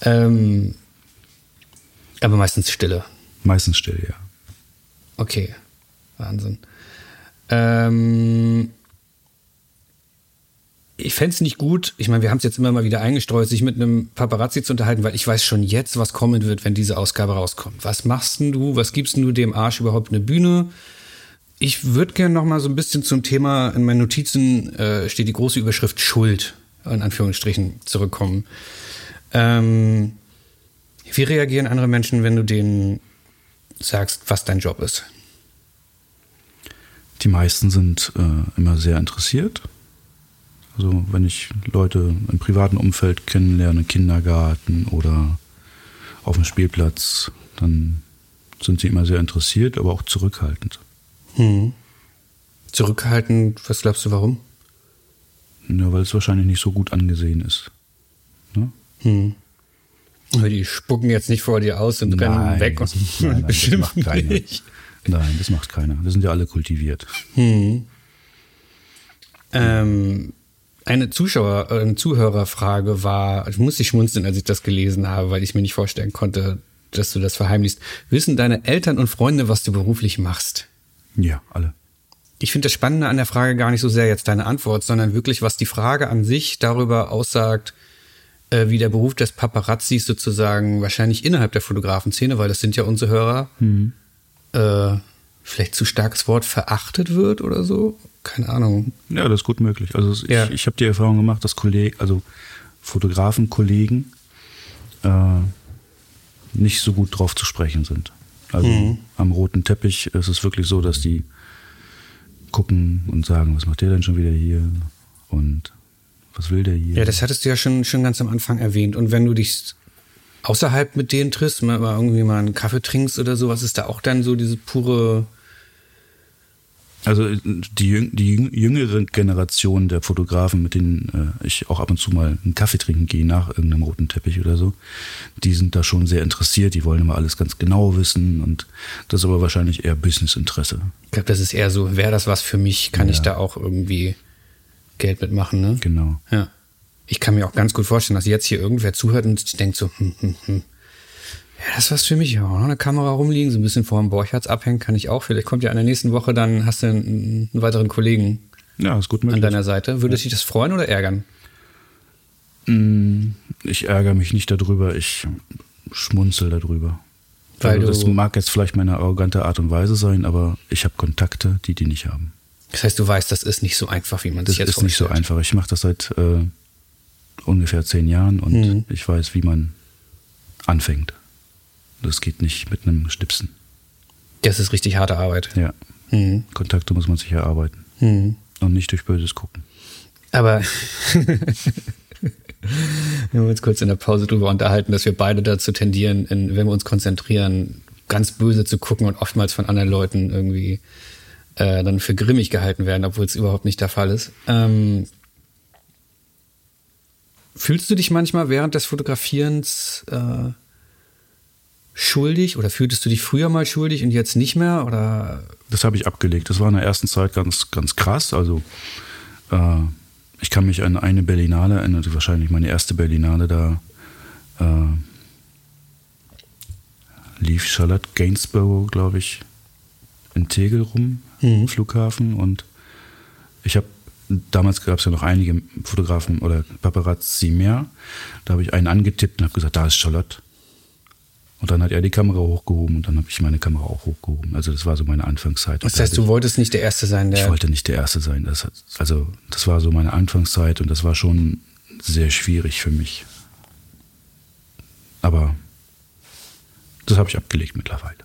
Ähm, aber meistens Stille. Meistens Stille, ja. Okay. Wahnsinn. Ähm, ich fände es nicht gut, ich meine, wir haben es jetzt immer mal wieder eingestreut, sich mit einem Paparazzi zu unterhalten, weil ich weiß schon jetzt, was kommen wird, wenn diese Ausgabe rauskommt. Was machst denn du? Was gibst denn du dem Arsch überhaupt eine Bühne? Ich würde gerne noch mal so ein bisschen zum Thema, in meinen Notizen äh, steht die große Überschrift Schuld, in Anführungsstrichen, zurückkommen. Ähm, wie reagieren andere Menschen, wenn du denen sagst, was dein Job ist? Die meisten sind äh, immer sehr interessiert. Also wenn ich Leute im privaten Umfeld kennenlerne, Kindergarten oder auf dem Spielplatz, dann sind sie immer sehr interessiert, aber auch zurückhaltend. Hm. Zurückhaltend, was glaubst du warum? Ja, weil es wahrscheinlich nicht so gut angesehen ist. Ne? Hm. Die spucken jetzt nicht vor dir aus und nein, rennen weg und nein, nein, das macht keiner. Nicht. Nein, das macht keiner. Wir sind ja alle kultiviert. Hm. Ähm, eine Zuschauer, eine Zuhörerfrage war, ich musste schmunzeln, als ich das gelesen habe, weil ich mir nicht vorstellen konnte, dass du das verheimlichst. Wissen deine Eltern und Freunde, was du beruflich machst? Ja, alle. Ich finde das Spannende an der Frage gar nicht so sehr jetzt deine Antwort, sondern wirklich, was die Frage an sich darüber aussagt, äh, wie der Beruf des Paparazzis sozusagen wahrscheinlich innerhalb der Fotografen-Szene, weil das sind ja unsere Hörer, mhm. äh, vielleicht zu starkes Wort verachtet wird oder so. Keine Ahnung. Ja, das ist gut möglich. Also ich, ja. ich habe die Erfahrung gemacht, dass Kollegen, also Fotografen, Kollegen äh, nicht so gut drauf zu sprechen sind. Also mhm. am roten Teppich ist es wirklich so, dass die gucken und sagen, was macht der denn schon wieder hier? Und was will der hier? Ja, das hattest du ja schon, schon ganz am Anfang erwähnt. Und wenn du dich außerhalb mit denen triffst, mal, irgendwie mal einen Kaffee trinkst oder sowas, ist da auch dann so diese pure. Also die, die jüngere Generation der Fotografen, mit denen äh, ich auch ab und zu mal einen Kaffee trinken gehe nach irgendeinem roten Teppich oder so, die sind da schon sehr interessiert, die wollen immer alles ganz genau wissen und das ist aber wahrscheinlich eher Businessinteresse. Ich glaube, das ist eher so, wäre das was für mich, kann ja. ich da auch irgendwie Geld mitmachen, ne? Genau. Ja. Ich kann mir auch ganz gut vorstellen, dass jetzt hier irgendwer zuhört und denkt so, hm, hm, hm. Ja, das was für mich. Ja, noch eine Kamera rumliegen, so ein bisschen vor dem Borchards abhängen kann ich auch. Vielleicht kommt ja in der nächsten Woche, dann hast du einen, einen weiteren Kollegen ja, ist gut möglich. an deiner Seite. Würde ja. dich das freuen oder ärgern? Mm, ich ärgere mich nicht darüber, ich schmunzel darüber. Weil also, das mag jetzt vielleicht meine arrogante Art und Weise sein, aber ich habe Kontakte, die die nicht haben. Das heißt, du weißt, das ist nicht so einfach, wie man das sich jetzt Das ist nicht so einfach. Ich mache das seit äh, ungefähr zehn Jahren und mhm. ich weiß, wie man anfängt. Das geht nicht mit einem Schnipsen. Das ist richtig harte Arbeit. Ja. Mhm. Kontakte muss man sich erarbeiten. Mhm. Und nicht durch böses Gucken. Aber wir haben uns kurz in der Pause darüber unterhalten, dass wir beide dazu tendieren, in, wenn wir uns konzentrieren, ganz böse zu gucken und oftmals von anderen Leuten irgendwie äh, dann für grimmig gehalten werden, obwohl es überhaupt nicht der Fall ist. Ähm, fühlst du dich manchmal während des Fotografierens äh, schuldig oder fühltest du dich früher mal schuldig und jetzt nicht mehr? Oder? Das habe ich abgelegt. Das war in der ersten Zeit ganz, ganz krass. Also äh, ich kann mich an eine Berlinale erinnern, wahrscheinlich meine erste Berlinale, da äh, lief Charlotte Gainsborough, glaube ich, in Tegel rum, mhm. Flughafen. Und ich habe, damals gab es ja noch einige Fotografen oder Paparazzi mehr. Da habe ich einen angetippt und habe gesagt, da ist Charlotte. Und dann hat er die Kamera hochgehoben und dann habe ich meine Kamera auch hochgehoben. Also das war so meine Anfangszeit. Das heißt, du wolltest nicht der Erste sein, der. Ich wollte nicht der Erste sein. Das, also das war so meine Anfangszeit und das war schon sehr schwierig für mich. Aber das habe ich abgelegt mittlerweile.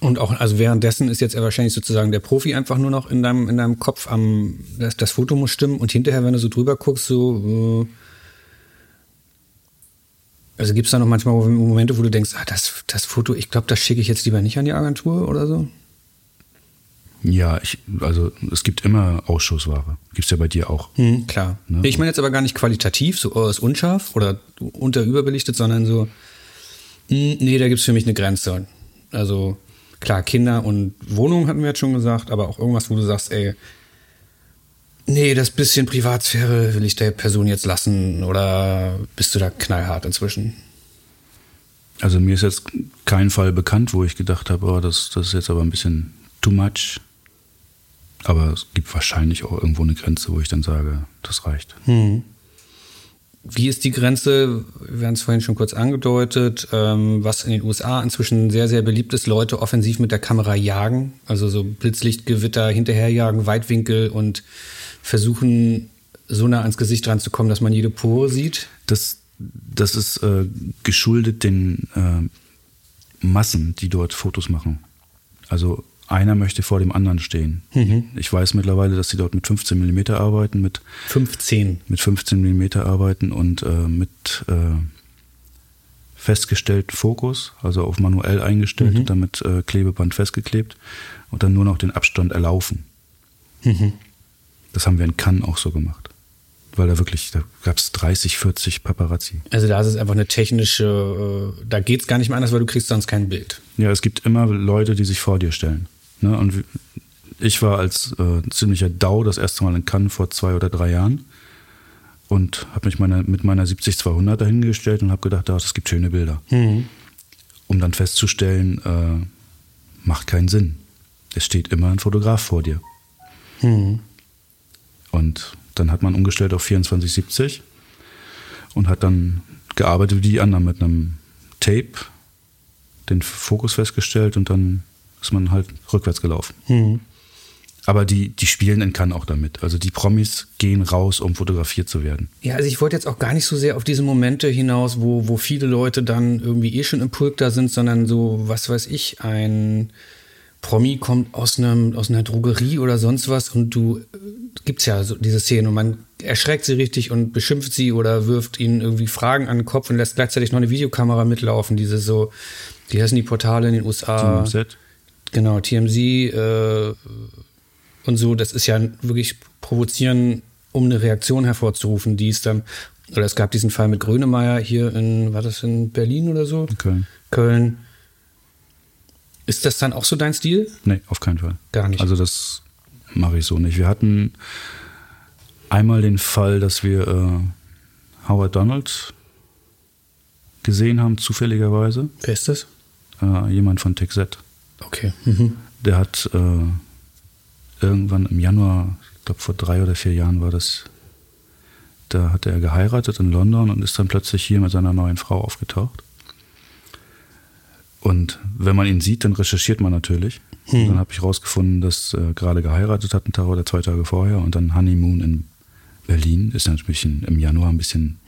Und auch, also währenddessen ist jetzt wahrscheinlich sozusagen der Profi einfach nur noch in deinem, in deinem Kopf am, das, das Foto muss stimmen und hinterher, wenn du so drüber guckst, so, äh also gibt es da noch manchmal Momente, wo du denkst, ah, das, das Foto, ich glaube, das schicke ich jetzt lieber nicht an die Agentur oder so? Ja, ich, also es gibt immer Ausschussware. Gibt es ja bei dir auch. Hm, klar. Ne? Ich meine jetzt aber gar nicht qualitativ, so oh, ist unscharf oder unterüberbelichtet, sondern so, mh, hm, nee, da gibt es für mich eine Grenze. Also klar, Kinder und Wohnung hatten wir jetzt schon gesagt, aber auch irgendwas, wo du sagst, ey, nee, das bisschen Privatsphäre will ich der Person jetzt lassen oder bist du da knallhart inzwischen? Also mir ist jetzt kein Fall bekannt, wo ich gedacht habe, oh, das, das ist jetzt aber ein bisschen too much. Aber es gibt wahrscheinlich auch irgendwo eine Grenze, wo ich dann sage, das reicht. Hm. Wie ist die Grenze? Wir haben es vorhin schon kurz angedeutet, ähm, was in den USA inzwischen sehr, sehr beliebt ist, Leute offensiv mit der Kamera jagen, also so Blitzlichtgewitter hinterherjagen, Weitwinkel und versuchen, so nah ans Gesicht ranzukommen, dass man jede Pore sieht? Das, das ist äh, geschuldet den äh, Massen, die dort Fotos machen. Also einer möchte vor dem anderen stehen. Mhm. Ich weiß mittlerweile, dass sie dort mit 15 mm arbeiten, mit 15 mit 15 mm arbeiten und äh, mit äh, festgestellten Fokus, also auf manuell eingestellt mhm. und damit äh, Klebeband festgeklebt und dann nur noch den Abstand erlaufen. Mhm. Das haben wir in Cannes auch so gemacht. Weil da wirklich, da gab es 30, 40 Paparazzi. Also da ist es einfach eine technische, äh, da geht es gar nicht mehr anders, weil du kriegst sonst kein Bild. Ja, es gibt immer Leute, die sich vor dir stellen. Ne? Und ich war als äh, ziemlicher Dau das erste Mal in Cannes vor zwei oder drei Jahren und habe mich meine, mit meiner 70-200 dahingestellt und habe gedacht, ah, das gibt schöne Bilder. Mhm. Um dann festzustellen, äh, macht keinen Sinn. Es steht immer ein Fotograf vor dir. Mhm. Und dann hat man umgestellt auf 2470 und hat dann gearbeitet wie die anderen mit einem Tape, den Fokus festgestellt und dann ist man halt rückwärts gelaufen. Mhm. Aber die, die spielen in Cannes auch damit. Also die Promis gehen raus, um fotografiert zu werden. Ja, also ich wollte jetzt auch gar nicht so sehr auf diese Momente hinaus, wo, wo viele Leute dann irgendwie eh schon im Pulk da sind, sondern so, was weiß ich, ein Promi kommt aus, einem, aus einer Drogerie oder sonst was und du äh, gibt's ja so diese Szene und man erschreckt sie richtig und beschimpft sie oder wirft ihnen irgendwie Fragen an den Kopf und lässt gleichzeitig noch eine Videokamera mitlaufen. Diese so, die heißen die Portale in den USA. TMZ. Genau, TMZ äh, und so. Das ist ja wirklich provozieren, um eine Reaktion hervorzurufen, die ist dann, oder es gab diesen Fall mit Grönemeyer hier in, war das in Berlin oder so? Köln. Köln ist das dann auch so dein Stil? Nee, auf keinen Fall. Gar nicht. Also das mache ich so nicht. Wir hatten einmal den Fall, dass wir äh, Howard Donald gesehen haben, zufälligerweise. Wer ist das? Äh, jemand von TechZ. Okay. Mhm. Der hat äh, irgendwann im Januar, ich glaube vor drei oder vier Jahren war das, da hat er geheiratet in London und ist dann plötzlich hier mit seiner neuen Frau aufgetaucht. Und wenn man ihn sieht, dann recherchiert man natürlich. Hm. Dann habe ich rausgefunden, dass er gerade geheiratet hat, einen Tag oder zwei Tage vorher. Und dann Honeymoon in Berlin ist natürlich im Januar ein bisschen.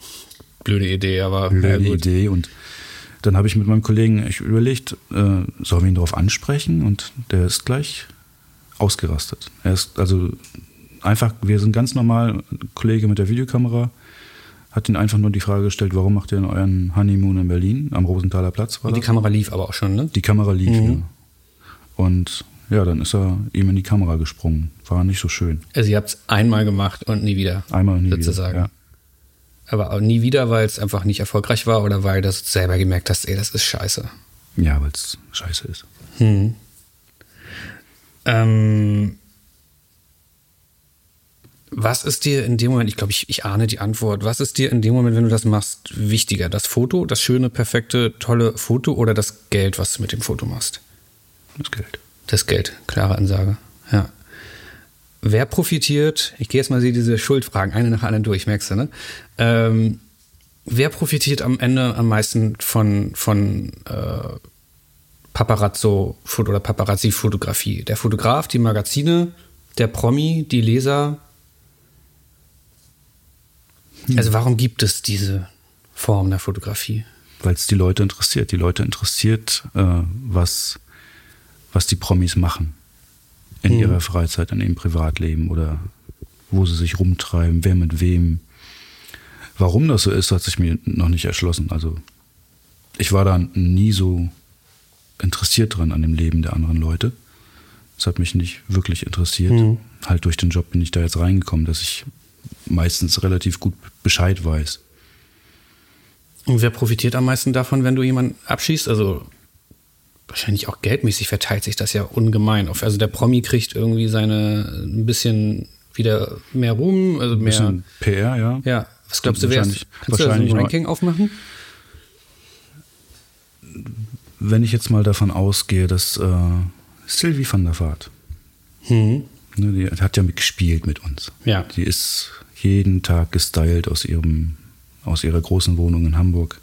Blöde Idee, aber. Blöde Idee. Und dann habe ich mit meinem Kollegen ich überlegt, äh, sollen wir ihn darauf ansprechen? Und der ist gleich ausgerastet. Er ist also einfach, wir sind ganz normal, Kollege mit der Videokamera hat ihn einfach nur die Frage gestellt, warum macht ihr euren Honeymoon in Berlin am Rosenthaler Platz? und die das? Kamera lief aber auch schon, ne? Die Kamera lief, mhm. ja. Und ja, dann ist er ihm in die Kamera gesprungen. War nicht so schön. Also ihr habt es einmal gemacht und nie wieder. Einmal und nie sozusagen. wieder. Ja. Aber auch nie wieder, weil es einfach nicht erfolgreich war oder weil du selber gemerkt hast, ey, das ist scheiße. Ja, weil es scheiße ist. Hm. Ähm, was ist dir in dem Moment, ich glaube, ich, ich ahne die Antwort, was ist dir in dem Moment, wenn du das machst, wichtiger? Das Foto, das schöne, perfekte, tolle Foto oder das Geld, was du mit dem Foto machst? Das Geld. Das Geld, klare Ansage. Ja. Wer profitiert, ich gehe jetzt mal diese Schuldfragen eine nach anderen durch, merkst du, ne? Ähm, wer profitiert am Ende am meisten von, von äh, Paparazzo oder Paparazzi-Fotografie? Der Fotograf, die Magazine, der Promi, die Leser? Hm. Also warum gibt es diese Form der Fotografie? Weil es die Leute interessiert. Die Leute interessiert, äh, was, was die Promis machen in hm. ihrer Freizeit, in ihrem Privatleben oder wo sie sich rumtreiben, wer mit wem. Warum das so ist, hat sich mir noch nicht erschlossen. Also ich war da nie so interessiert dran an dem Leben der anderen Leute. Das hat mich nicht wirklich interessiert. Mhm. Halt durch den Job bin ich da jetzt reingekommen, dass ich meistens relativ gut Bescheid weiß. Und wer profitiert am meisten davon, wenn du jemanden abschießt? Also wahrscheinlich auch geldmäßig verteilt sich das ja ungemein. Also der Promi kriegt irgendwie seine ein bisschen wieder mehr Ruhm, also mehr ein bisschen PR, ja. Ja, was glaubst du, wer ist? Kannst du da so ein Ranking aufmachen? Wenn ich jetzt mal davon ausgehe, dass äh, Sylvie van der Vaart, hm. ne, die hat ja mitgespielt mit uns. Ja. Die ist jeden Tag gestylt aus ihrem, aus ihrer großen Wohnung in Hamburg,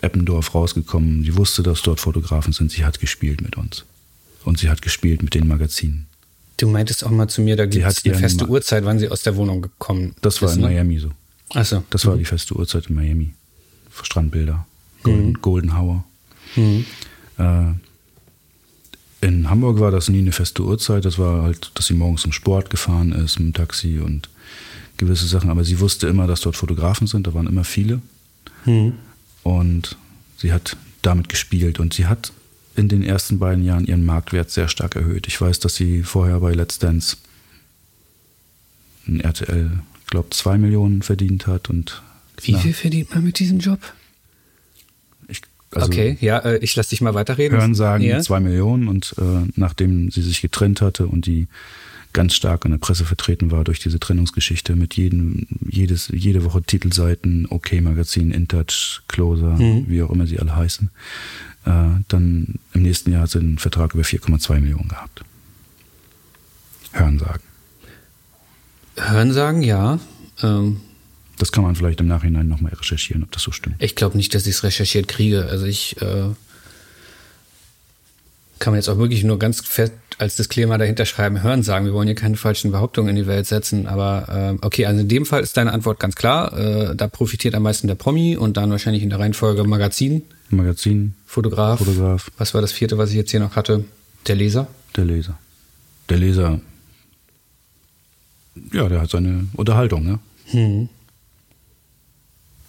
Eppendorf rausgekommen. Die wusste, dass dort Fotografen sind. Sie hat gespielt mit uns. Und sie hat gespielt mit den Magazinen. Du meintest auch mal zu mir, da gibt es eine feste Uhrzeit, wann sie aus der Wohnung gekommen Das war in ne? Miami so. Ach so. Das war mhm. die feste Uhrzeit in Miami. Strandbilder. Golden, mhm. Golden Hour. Mhm. Äh, in Hamburg war das nie eine feste Uhrzeit. Das war halt, dass sie morgens zum Sport gefahren ist mit dem Taxi und gewisse Sachen. Aber sie wusste immer, dass dort Fotografen sind. Da waren immer viele. Mhm. Und sie hat damit gespielt. Und sie hat in den ersten beiden Jahren ihren Marktwert sehr stark erhöht. Ich weiß, dass sie vorher bei Let's Dance ein RTL, glaube zwei Millionen verdient hat. Und Wie viel verdient man mit diesem Job? Also okay, ja, äh, ich lasse dich mal weiterreden. Hören sagen ja. zwei Millionen und äh, nachdem sie sich getrennt hatte und die ganz stark in der Presse vertreten war durch diese Trennungsgeschichte mit jedem, jedes, jede Woche Titelseiten, OK Magazin, InTouch, Closer, mhm. wie auch immer sie alle heißen, äh, dann im nächsten Jahr hat sie einen Vertrag über 4,2 Millionen gehabt. Hören sagen. Hören sagen, ja. Ähm, das kann man vielleicht im Nachhinein nochmal recherchieren, ob das so stimmt. Ich glaube nicht, dass ich es recherchiert kriege. Also ich äh, kann man jetzt auch wirklich nur ganz fest als Disclaimer dahinter schreiben, hören sagen. Wir wollen hier keine falschen Behauptungen in die Welt setzen. Aber äh, okay, also in dem Fall ist deine Antwort ganz klar. Äh, da profitiert am meisten der Promi und dann wahrscheinlich in der Reihenfolge Magazin. Magazin. Fotograf. Fotograf. Was war das vierte, was ich jetzt hier noch hatte? Der Leser. Der Leser. Der Leser. Ja, der hat seine Unterhaltung, ne? Hm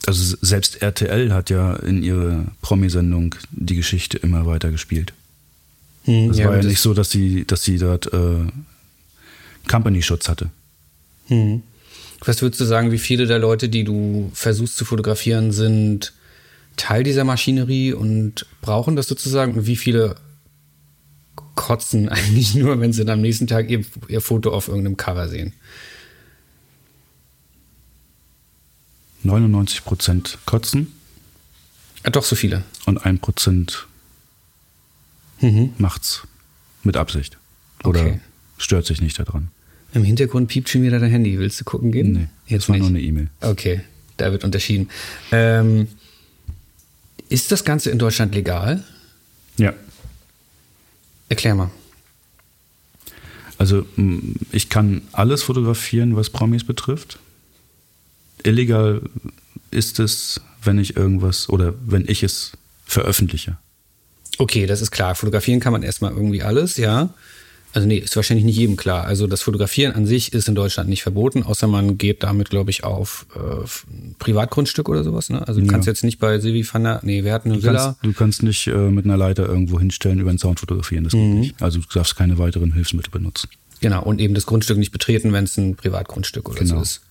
also selbst RTL hat ja in ihrer Promi-Sendung die Geschichte immer weiter gespielt. Hm, es ja, war ja nicht so, dass sie, dass sie dort äh, Company-Schutz hatte. Hm. Was würdest du sagen, wie viele der Leute, die du versuchst zu fotografieren, sind Teil dieser Maschinerie und brauchen das sozusagen? Und wie viele kotzen eigentlich nur, wenn sie dann am nächsten Tag ihr, ihr Foto auf irgendeinem Cover sehen? 99 Prozent kotzen. Ja, doch so viele. Und ein Prozent mhm. macht's mit Absicht. Oder okay. stört sich nicht daran. Im Hintergrund piept schon wieder dein Handy. Willst du gucken gehen? Nee, Jetzt das war nicht. nur eine E-Mail. Okay, da wird unterschieden. Ähm, ist das Ganze in Deutschland legal? Ja. Erklär mal. Also ich kann alles fotografieren, was Promis betrifft illegal ist es, wenn ich irgendwas oder wenn ich es veröffentliche. Okay, das ist klar. Fotografieren kann man erstmal irgendwie alles, ja. Also nee, ist wahrscheinlich nicht jedem klar. Also das Fotografieren an sich ist in Deutschland nicht verboten, außer man geht damit, glaube ich, auf äh, Privatgrundstück oder sowas. Ne? Also du ja. kannst jetzt nicht bei Silvi van der, nee, wir hatten eine du Villa. Kannst, du kannst nicht äh, mit einer Leiter irgendwo hinstellen, über den Zaun fotografieren, das mhm. geht nicht. Also du darfst keine weiteren Hilfsmittel benutzen. Genau, und eben das Grundstück nicht betreten, wenn es ein Privatgrundstück oder genau. so ist.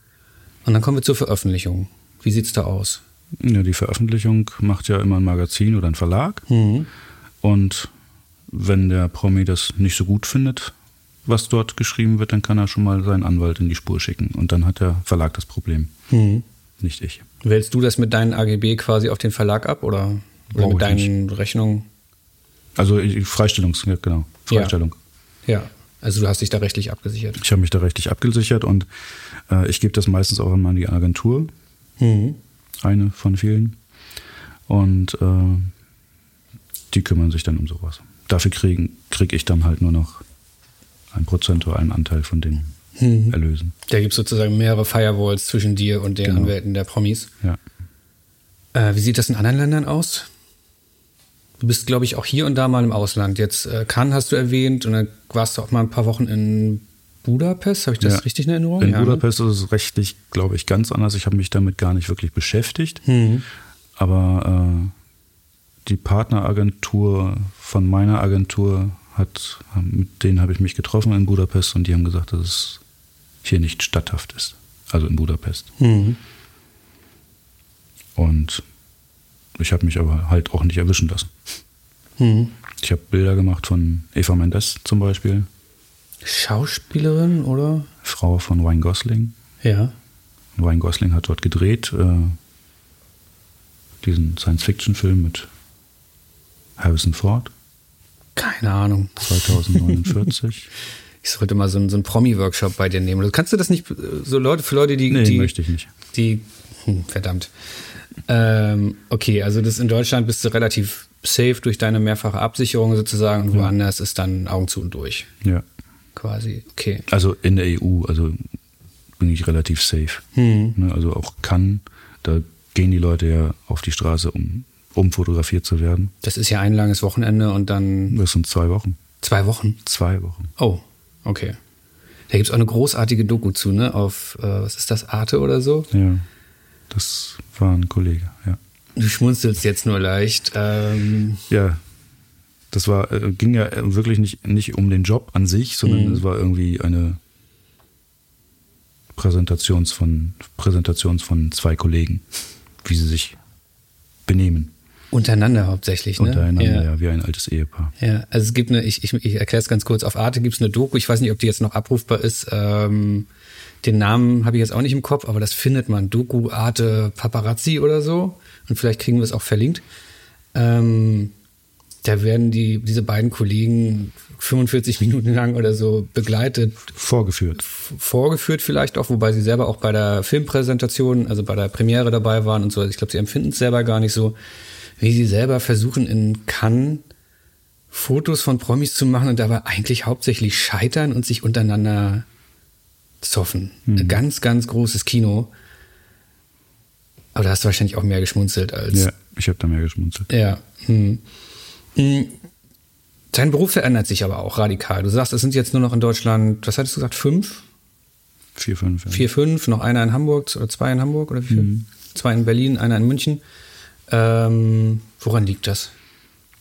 Und dann kommen wir zur Veröffentlichung. Wie sieht es da aus? Ja, die Veröffentlichung macht ja immer ein Magazin oder ein Verlag. Mhm. Und wenn der Promi das nicht so gut findet, was dort geschrieben wird, dann kann er schon mal seinen Anwalt in die Spur schicken. Und dann hat der Verlag das Problem. Mhm. Nicht ich. Wählst du das mit deinen AGB quasi auf den Verlag ab oder, oder mit deinen nicht. Rechnungen? Also Freistellung, genau. Freistellung. Ja, also du hast dich da rechtlich abgesichert. Ich habe mich da rechtlich abgesichert und äh, ich gebe das meistens auch immer an die Agentur. Mhm. Eine von vielen. Und äh, die kümmern sich dann um sowas. Dafür kriege krieg ich dann halt nur noch einen prozentualen Anteil von den Mhm. Erlösen. Da gibt es sozusagen mehrere Firewalls zwischen dir und den Genau. Anwälten der Promis. Ja. Äh, wie sieht das in anderen Ländern aus? Du bist, glaube ich, auch hier und da mal im Ausland. Jetzt äh, Cannes hast du erwähnt und dann warst du auch mal ein paar Wochen in Budapest. Habe ich das Ja. richtig in Erinnerung? In Ja, ne? Budapest ist es rechtlich, glaube ich, ganz anders. Ich habe mich damit gar nicht wirklich beschäftigt. Mhm. Aber äh, die Partneragentur von meiner Agentur hat, mit denen habe ich mich getroffen in Budapest und die haben gesagt, dass es hier nicht statthaft ist. Also in Budapest. Mhm. Und ich habe mich aber halt auch nicht erwischen lassen. Mhm. Ich habe Bilder gemacht von Eva Mendes zum Beispiel, Schauspielerin, oder? Frau von Ryan Gosling. Ja. Ryan Gosling hat dort gedreht, äh, diesen Science-Fiction-Film mit Harrison Ford, Keine Ahnung. 2049. Ich sollte mal so, einen- so einen Promi-Workshop bei dir nehmen. Also Kannst du das nicht, so Leute, für Leute, die, nee, die, möchte ich nicht. die, hm, verdammt. Ähm, okay, also das in Deutschland bist du relativ safe durch deine mehrfache Absicherung sozusagen und woanders ist dann Augen zu und durch. Ja. Quasi. Okay. Also in der EU, also bin ich relativ safe. Hm. Ne, also auch kann, da gehen die Leute ja auf die Straße, um, um fotografiert zu werden. Das ist ja ein langes Wochenende und dann Das sind zwei Wochen. zwei Wochen. Zwei Wochen. Oh, okay. Da gibt es auch eine großartige Doku zu, ne? Auf, äh, was ist das, Arte oder so? Ja. Das war ein Kollege, ja. Du schmunzelst jetzt nur leicht. Ähm, Ja, das war, äh, ging ja wirklich nicht, nicht um den Job an sich, sondern Mhm. es war irgendwie eine Präsentations von, Präsentations von zwei Kollegen, wie sie sich benehmen. Untereinander hauptsächlich, ne? Untereinander, ja. ja. wie ein altes Ehepaar. Ja, also es gibt eine, ich, ich, ich erkläre es ganz kurz, auf Arte gibt es eine Doku, ich weiß nicht, ob die jetzt noch abrufbar ist. Ähm, den Namen habe ich jetzt auch nicht im Kopf, aber das findet man. Doku, Arte, Paparazzi oder so. Und vielleicht kriegen wir es auch verlinkt. Ähm, da werden die, diese beiden Kollegen 45 Minuten lang oder so begleitet, Vorgeführt. vorgeführt vielleicht auch, wobei sie selber auch bei der Filmpräsentation, also bei der Premiere dabei waren und so. Also ich glaube, sie empfinden es selber gar nicht so, wie sie selber versuchen in Cannes Fotos von Promis zu machen und dabei eigentlich hauptsächlich scheitern und sich untereinander zoffen. Ein ganz, ganz großes Kino. Aber da hast du wahrscheinlich auch mehr geschmunzelt als. Ja, ich habe da mehr geschmunzelt. Ja. Hm. Hm. Dein Beruf verändert sich aber auch radikal. Du sagst, es sind jetzt nur noch in Deutschland, was hattest du gesagt, fünf? Vier, fünf. Ja. Vier, fünf, noch einer in Hamburg oder zwei in Hamburg oder wie viel? Mhm. Zwei in Berlin, einer in München. Ähm, woran liegt das?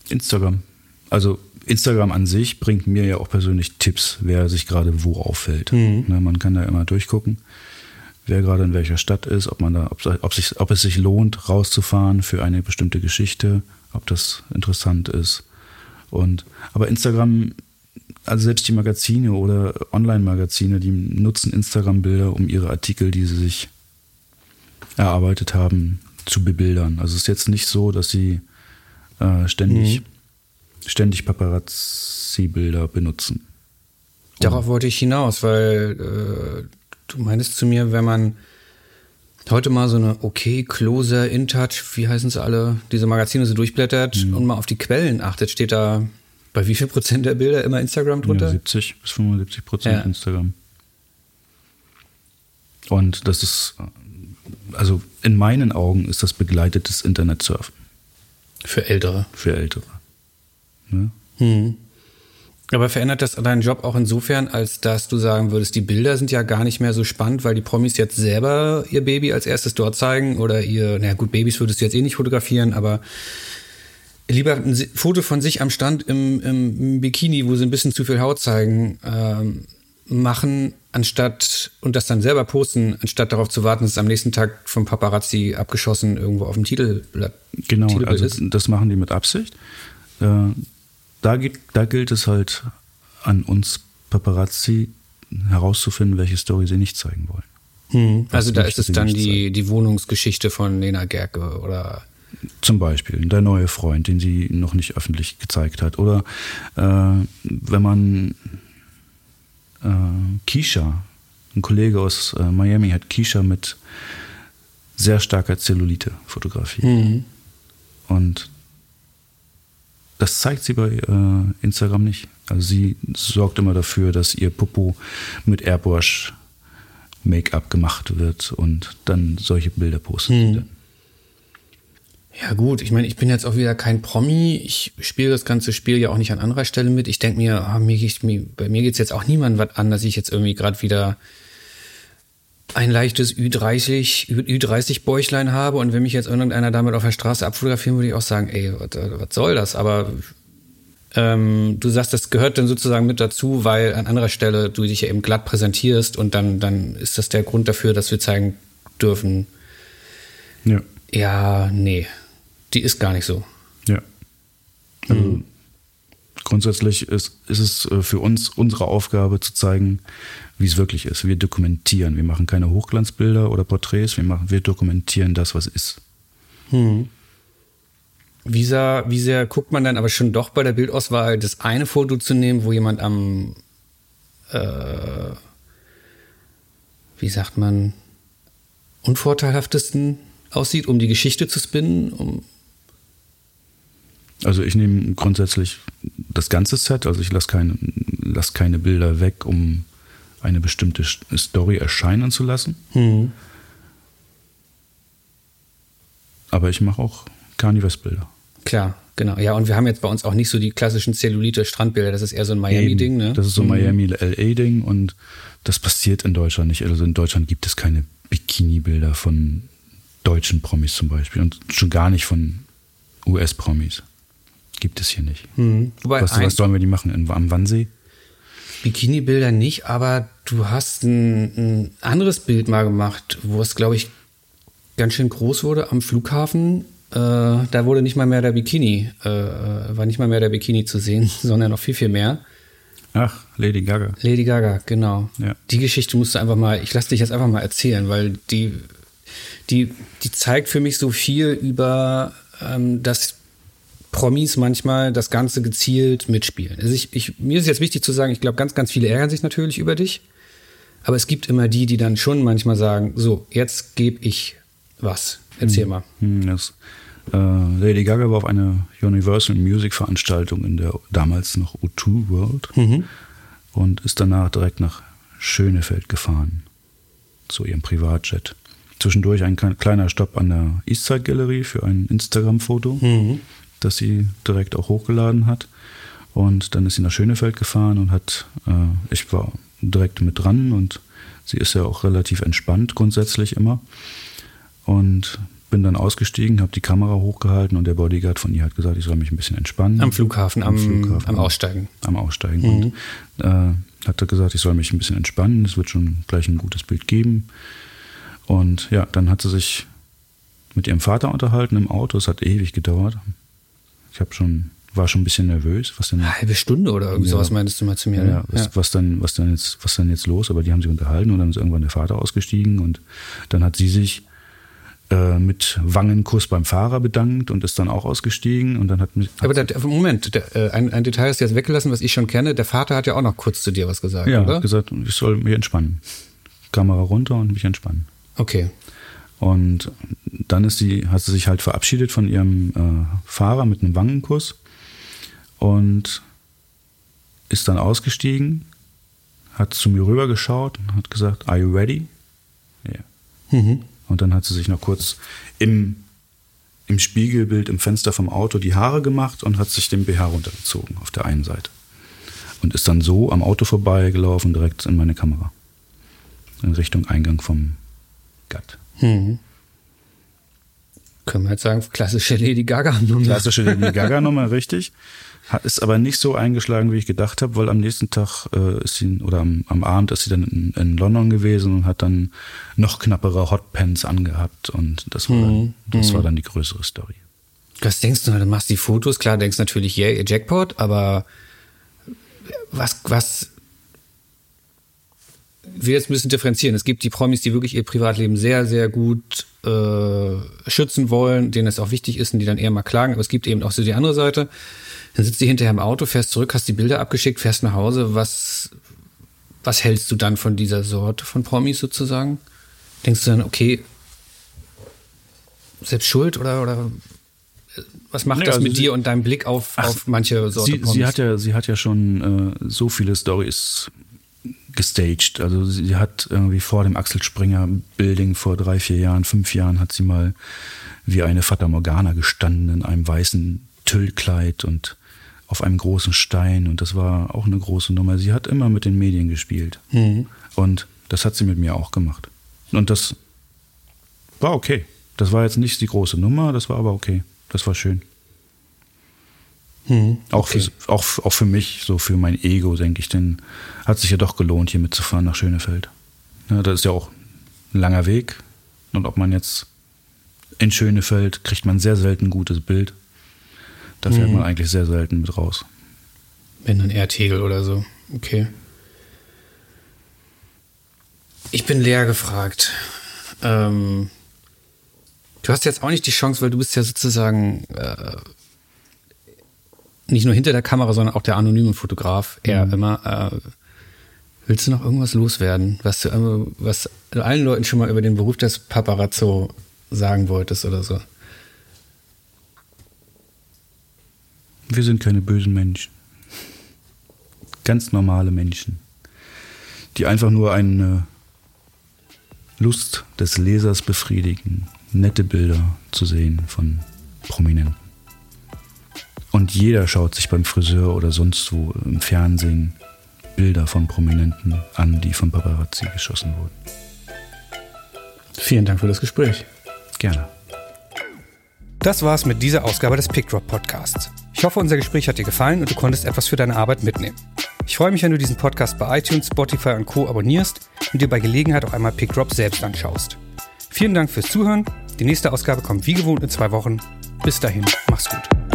Instagram. Also Instagram an sich bringt mir ja auch persönlich Tipps, wer sich gerade wo auffällt. Mhm. Ne, man kann da immer durchgucken, wer gerade in welcher Stadt ist, ob man da, ob, ob, sich, ob es sich lohnt, rauszufahren für eine bestimmte Geschichte, ob das interessant ist. Und aber Instagram, also selbst die Magazine oder Online-Magazine, die nutzen Instagram-Bilder, um ihre Artikel, die sie sich erarbeitet haben, zu bebildern. Also es ist jetzt nicht so, dass sie äh, ständig, ständig Paparazzi-Bilder benutzen. Darauf wollte ich hinaus, weil äh, du meintest zu mir, wenn man heute mal so eine Okay, Closer, InTouch, wie heißen sie alle, diese Magazine so durchblättert und mal auf die Quellen achtet, steht da bei wie viel Prozent der Bilder immer Instagram drunter? Ja, 70 bis 75 Prozent Ja. Instagram. Und das ist, also in meinen Augen ist das begleitetes Internetsurfen Für Ältere. für Ältere. Ne? Hm. Aber verändert das deinen Job auch insofern, als dass du sagen würdest, die Bilder sind ja gar nicht mehr so spannend, weil die Promis jetzt selber ihr Baby als erstes dort zeigen oder ihr, na gut, Babys würdest du jetzt eh nicht fotografieren, aber lieber ein Foto von sich am Stand im, im, im Bikini, wo sie ein bisschen zu viel Haut zeigen, ähm, machen, anstatt und das dann selber posten, anstatt darauf zu warten, dass es am nächsten Tag vom Paparazzi abgeschossen irgendwo auf dem Titelblatt Genau, Titelbild also ist. das machen die mit Absicht. Äh, da, da gilt es halt an uns Paparazzi herauszufinden, welche Story sie nicht zeigen wollen. Hm. Also da ist es dann die, die Wohnungsgeschichte von Lena Gerke oder Zum Beispiel der neue Freund, den sie noch nicht öffentlich gezeigt hat. Oder äh, wenn man äh, Keisha, ein Kollege aus äh, Miami hat Keisha mit sehr starker Zellulite fotografiert. Mhm. Und das zeigt sie bei äh, Instagram nicht. Also sie sorgt immer dafür, dass ihr Popo mit Airbrush Make-up gemacht wird und dann solche Bilder postet. sie Hm. dann. Ja gut, ich meine, ich bin jetzt auch wieder kein Promi. Ich spiele das ganze Spiel ja auch nicht an anderer Stelle mit. Ich denke mir, ah, mir, mir, bei mir geht's jetzt auch niemandem was an, dass ich jetzt irgendwie gerade wieder ein leichtes Ü30, Ü- Ü30-Bäuchlein habe und wenn mich jetzt irgendeiner damit auf der Straße abfotografieren, würde ich auch sagen, ey, was, was soll das? Aber ähm, du sagst, das gehört dann sozusagen mit dazu, weil an anderer Stelle du dich ja eben glatt präsentierst und dann, dann ist das der Grund dafür, dass wir zeigen dürfen, Ja. ja, nee, die ist gar nicht so. Ja. Also grundsätzlich ist, ist es äh, für uns unsere Aufgabe zu zeigen, wie es wirklich ist. Wir dokumentieren. Wir machen keine Hochglanzbilder oder Porträts. Wir, machen, wir dokumentieren das, was ist. Wie sehr, wie sehr guckt man dann aber schon doch bei der Bildauswahl, das eine Foto zu nehmen, wo jemand am, äh, wie sagt man, unvorteilhaftesten aussieht, um die Geschichte zu spinnen? Um, Also ich nehme grundsätzlich das ganze Set. Also ich lasse keine, lass keine Bilder weg, um eine bestimmte St- Story erscheinen zu lassen. Aber ich mache auch Carnivores-Bilder. klar, genau. Ja, und wir haben jetzt bei uns auch nicht so die klassischen Zellulite-Strandbilder, das ist eher so ein Miami-Ding, ne? Das ist so ein Miami-LA-Ding und das passiert in Deutschland nicht. Also in Deutschland gibt es keine Bikini-Bilder von deutschen Promis zum Beispiel und schon gar nicht von US-Promis. Gibt es hier nicht. Wobei Was, was sollen wir die machen? In, am Wannsee? Bikini-Bilder nicht, aber du hast ein, ein anderes Bild mal gemacht, wo es, glaube ich, ganz schön groß wurde am Flughafen. Äh, da wurde nicht mal mehr der Bikini, äh, äh, war nicht mal mehr der Bikini zu sehen, sondern noch viel, viel mehr. Ach, Lady Gaga. Lady Gaga, genau. Ja. Die Geschichte musst du einfach mal, ich lasse dich jetzt einfach mal erzählen, weil die, die, die zeigt für mich so viel über, ähm, dass Promis manchmal das Ganze gezielt mitspielen. Also ich, ich, mir ist jetzt wichtig zu sagen, ich glaube, ganz, ganz viele ärgern sich natürlich über dich. Aber es gibt immer die, die dann schon manchmal sagen, so, jetzt gebe ich was. Erzähl mal. Hm, Das, äh, Lady Gaga war auf einer Universal Music Veranstaltung in der damals noch O2 World und ist danach direkt nach Schönefeld gefahren zu ihrem Privatjet. Zwischendurch ein klein- kleiner Stopp an der Eastside Gallery für ein Instagram-Foto, das sie direkt auch hochgeladen hat. Und dann ist sie nach Schönefeld gefahren und hat, äh, ich war direkt mit dran und sie ist ja auch relativ entspannt grundsätzlich immer. Und bin dann ausgestiegen, habe die Kamera hochgehalten und der Bodyguard von ihr hat gesagt, ich soll mich ein bisschen entspannen. Am Flughafen, am, Flughafen. am Aussteigen. Am Aussteigen. Und äh, hat er gesagt, ich soll mich ein bisschen entspannen, es wird schon gleich ein gutes Bild geben. Und ja, dann hat sie sich mit ihrem Vater unterhalten im Auto. Es hat ewig gedauert. Ich habe schon, war schon ein bisschen nervös, was denn Eine halbe Stunde oder irgendwie Ja. sowas meintest du mal zu mir. ja, ne? ja, was, was, dann, was, dann jetzt, was dann jetzt los? Aber die haben sich unterhalten und dann ist irgendwann der Vater ausgestiegen und dann hat sie sich äh, mit Wangenkuss beim Fahrer bedankt und ist dann auch ausgestiegen und dann hat mich. Aber der, Moment, der, äh, ein, ein Detail ist jetzt weggelassen, was ich schon kenne. Der Vater hat ja auch noch kurz zu dir was gesagt, ja, oder? hat gesagt, ich soll mich entspannen. Kamera runter und mich entspannen. Okay. Und dann ist sie, hat sie sich halt verabschiedet von ihrem äh, Fahrer mit einem Wangenkuss und ist dann ausgestiegen, hat zu mir rübergeschaut und hat gesagt, Are you ready? Ja. Und dann hat sie sich noch kurz im, im Spiegelbild, im Fenster vom Auto die Haare gemacht und hat sich den BH runtergezogen auf der einen Seite. Und ist dann so am Auto vorbeigelaufen, direkt in meine Kamera. In Richtung Eingang vom Gatt. Können wir jetzt sagen, klassische Lady Gaga-Nummer. Klassische Lady Gaga-Nummer, richtig. Hat, ist aber nicht so eingeschlagen, wie ich gedacht habe, weil am nächsten Tag äh, ist sie, oder am, am Abend ist sie dann in, in London gewesen und hat dann noch knappere Hotpants angehabt und das war, dann, das war dann die größere Story. Was denkst du, du machst die Fotos, klar, denkst natürlich, yeah, Jackpot, aber was, was, will jetzt ein bisschen differenzieren. Es gibt die Promis, die wirklich ihr Privatleben sehr, sehr gut äh, schützen wollen, denen es auch wichtig ist und die dann eher mal klagen. Aber es gibt eben auch so die andere Seite. Dann sitzt du hinterher im Auto, fährst zurück, hast die Bilder abgeschickt, fährst nach Hause. Was, was hältst du dann von dieser Sorte von Promis sozusagen? Denkst du dann, okay, selbst schuld oder, oder was macht nee, das also mit sie, dir und deinem Blick auf, ach, auf manche Sorte sie, Promis? Sie hat ja, sie hat ja schon äh, so viele Stories gestaged. Also sie hat irgendwie vor dem Axel Springer Building vor drei, vier Jahren, fünf Jahren hat sie mal wie eine Fata Morgana gestanden in einem weißen Tüllkleid und auf einem großen Stein und das war auch eine große Nummer. Sie hat immer mit den Medien gespielt mhm. und das hat sie mit mir auch gemacht. Und das war okay. Das war jetzt nicht die große Nummer, das war aber okay. Das war schön. Mhm, okay. auch, für, auch, auch für mich, so für mein Ego, denke ich, denn hat sich ja doch gelohnt, hier mitzufahren nach Schönefeld. Ja, das ist ja auch ein langer Weg. Und ob man jetzt in Schönefeld kriegt man sehr selten ein gutes Bild. Da fährt mhm. man eigentlich sehr selten mit raus. Wenn dann eher Tegel oder so. Okay. Ich bin leer gefragt. Ähm, du hast jetzt auch nicht die Chance, weil du bist ja sozusagen äh, nicht nur hinter der Kamera, sondern auch der anonyme Fotograf. Er mhm. immer. Äh, willst du noch irgendwas loswerden, was du, was allen Leuten schon mal über den Beruf des Paparazzo sagen wolltest oder so? Wir sind keine bösen Menschen. Ganz normale Menschen, die einfach nur eine Lust des Lesers befriedigen, nette Bilder zu sehen von Prominenten. Und jeder schaut sich beim Friseur oder sonst wo im Fernsehen Bilder von Prominenten an, die von Paparazzi geschossen wurden. Vielen Dank für das Gespräch. Gerne. Das war's mit dieser Ausgabe des PickDrop Podcasts. Ich hoffe, unser Gespräch hat dir gefallen und du konntest etwas für deine Arbeit mitnehmen. Ich freue mich, wenn du diesen Podcast bei iTunes, Spotify und Co. abonnierst und dir bei Gelegenheit auch einmal PickDrop selbst anschaust. Vielen Dank fürs Zuhören. Die nächste Ausgabe kommt wie gewohnt in zwei Wochen. Bis dahin, mach's gut.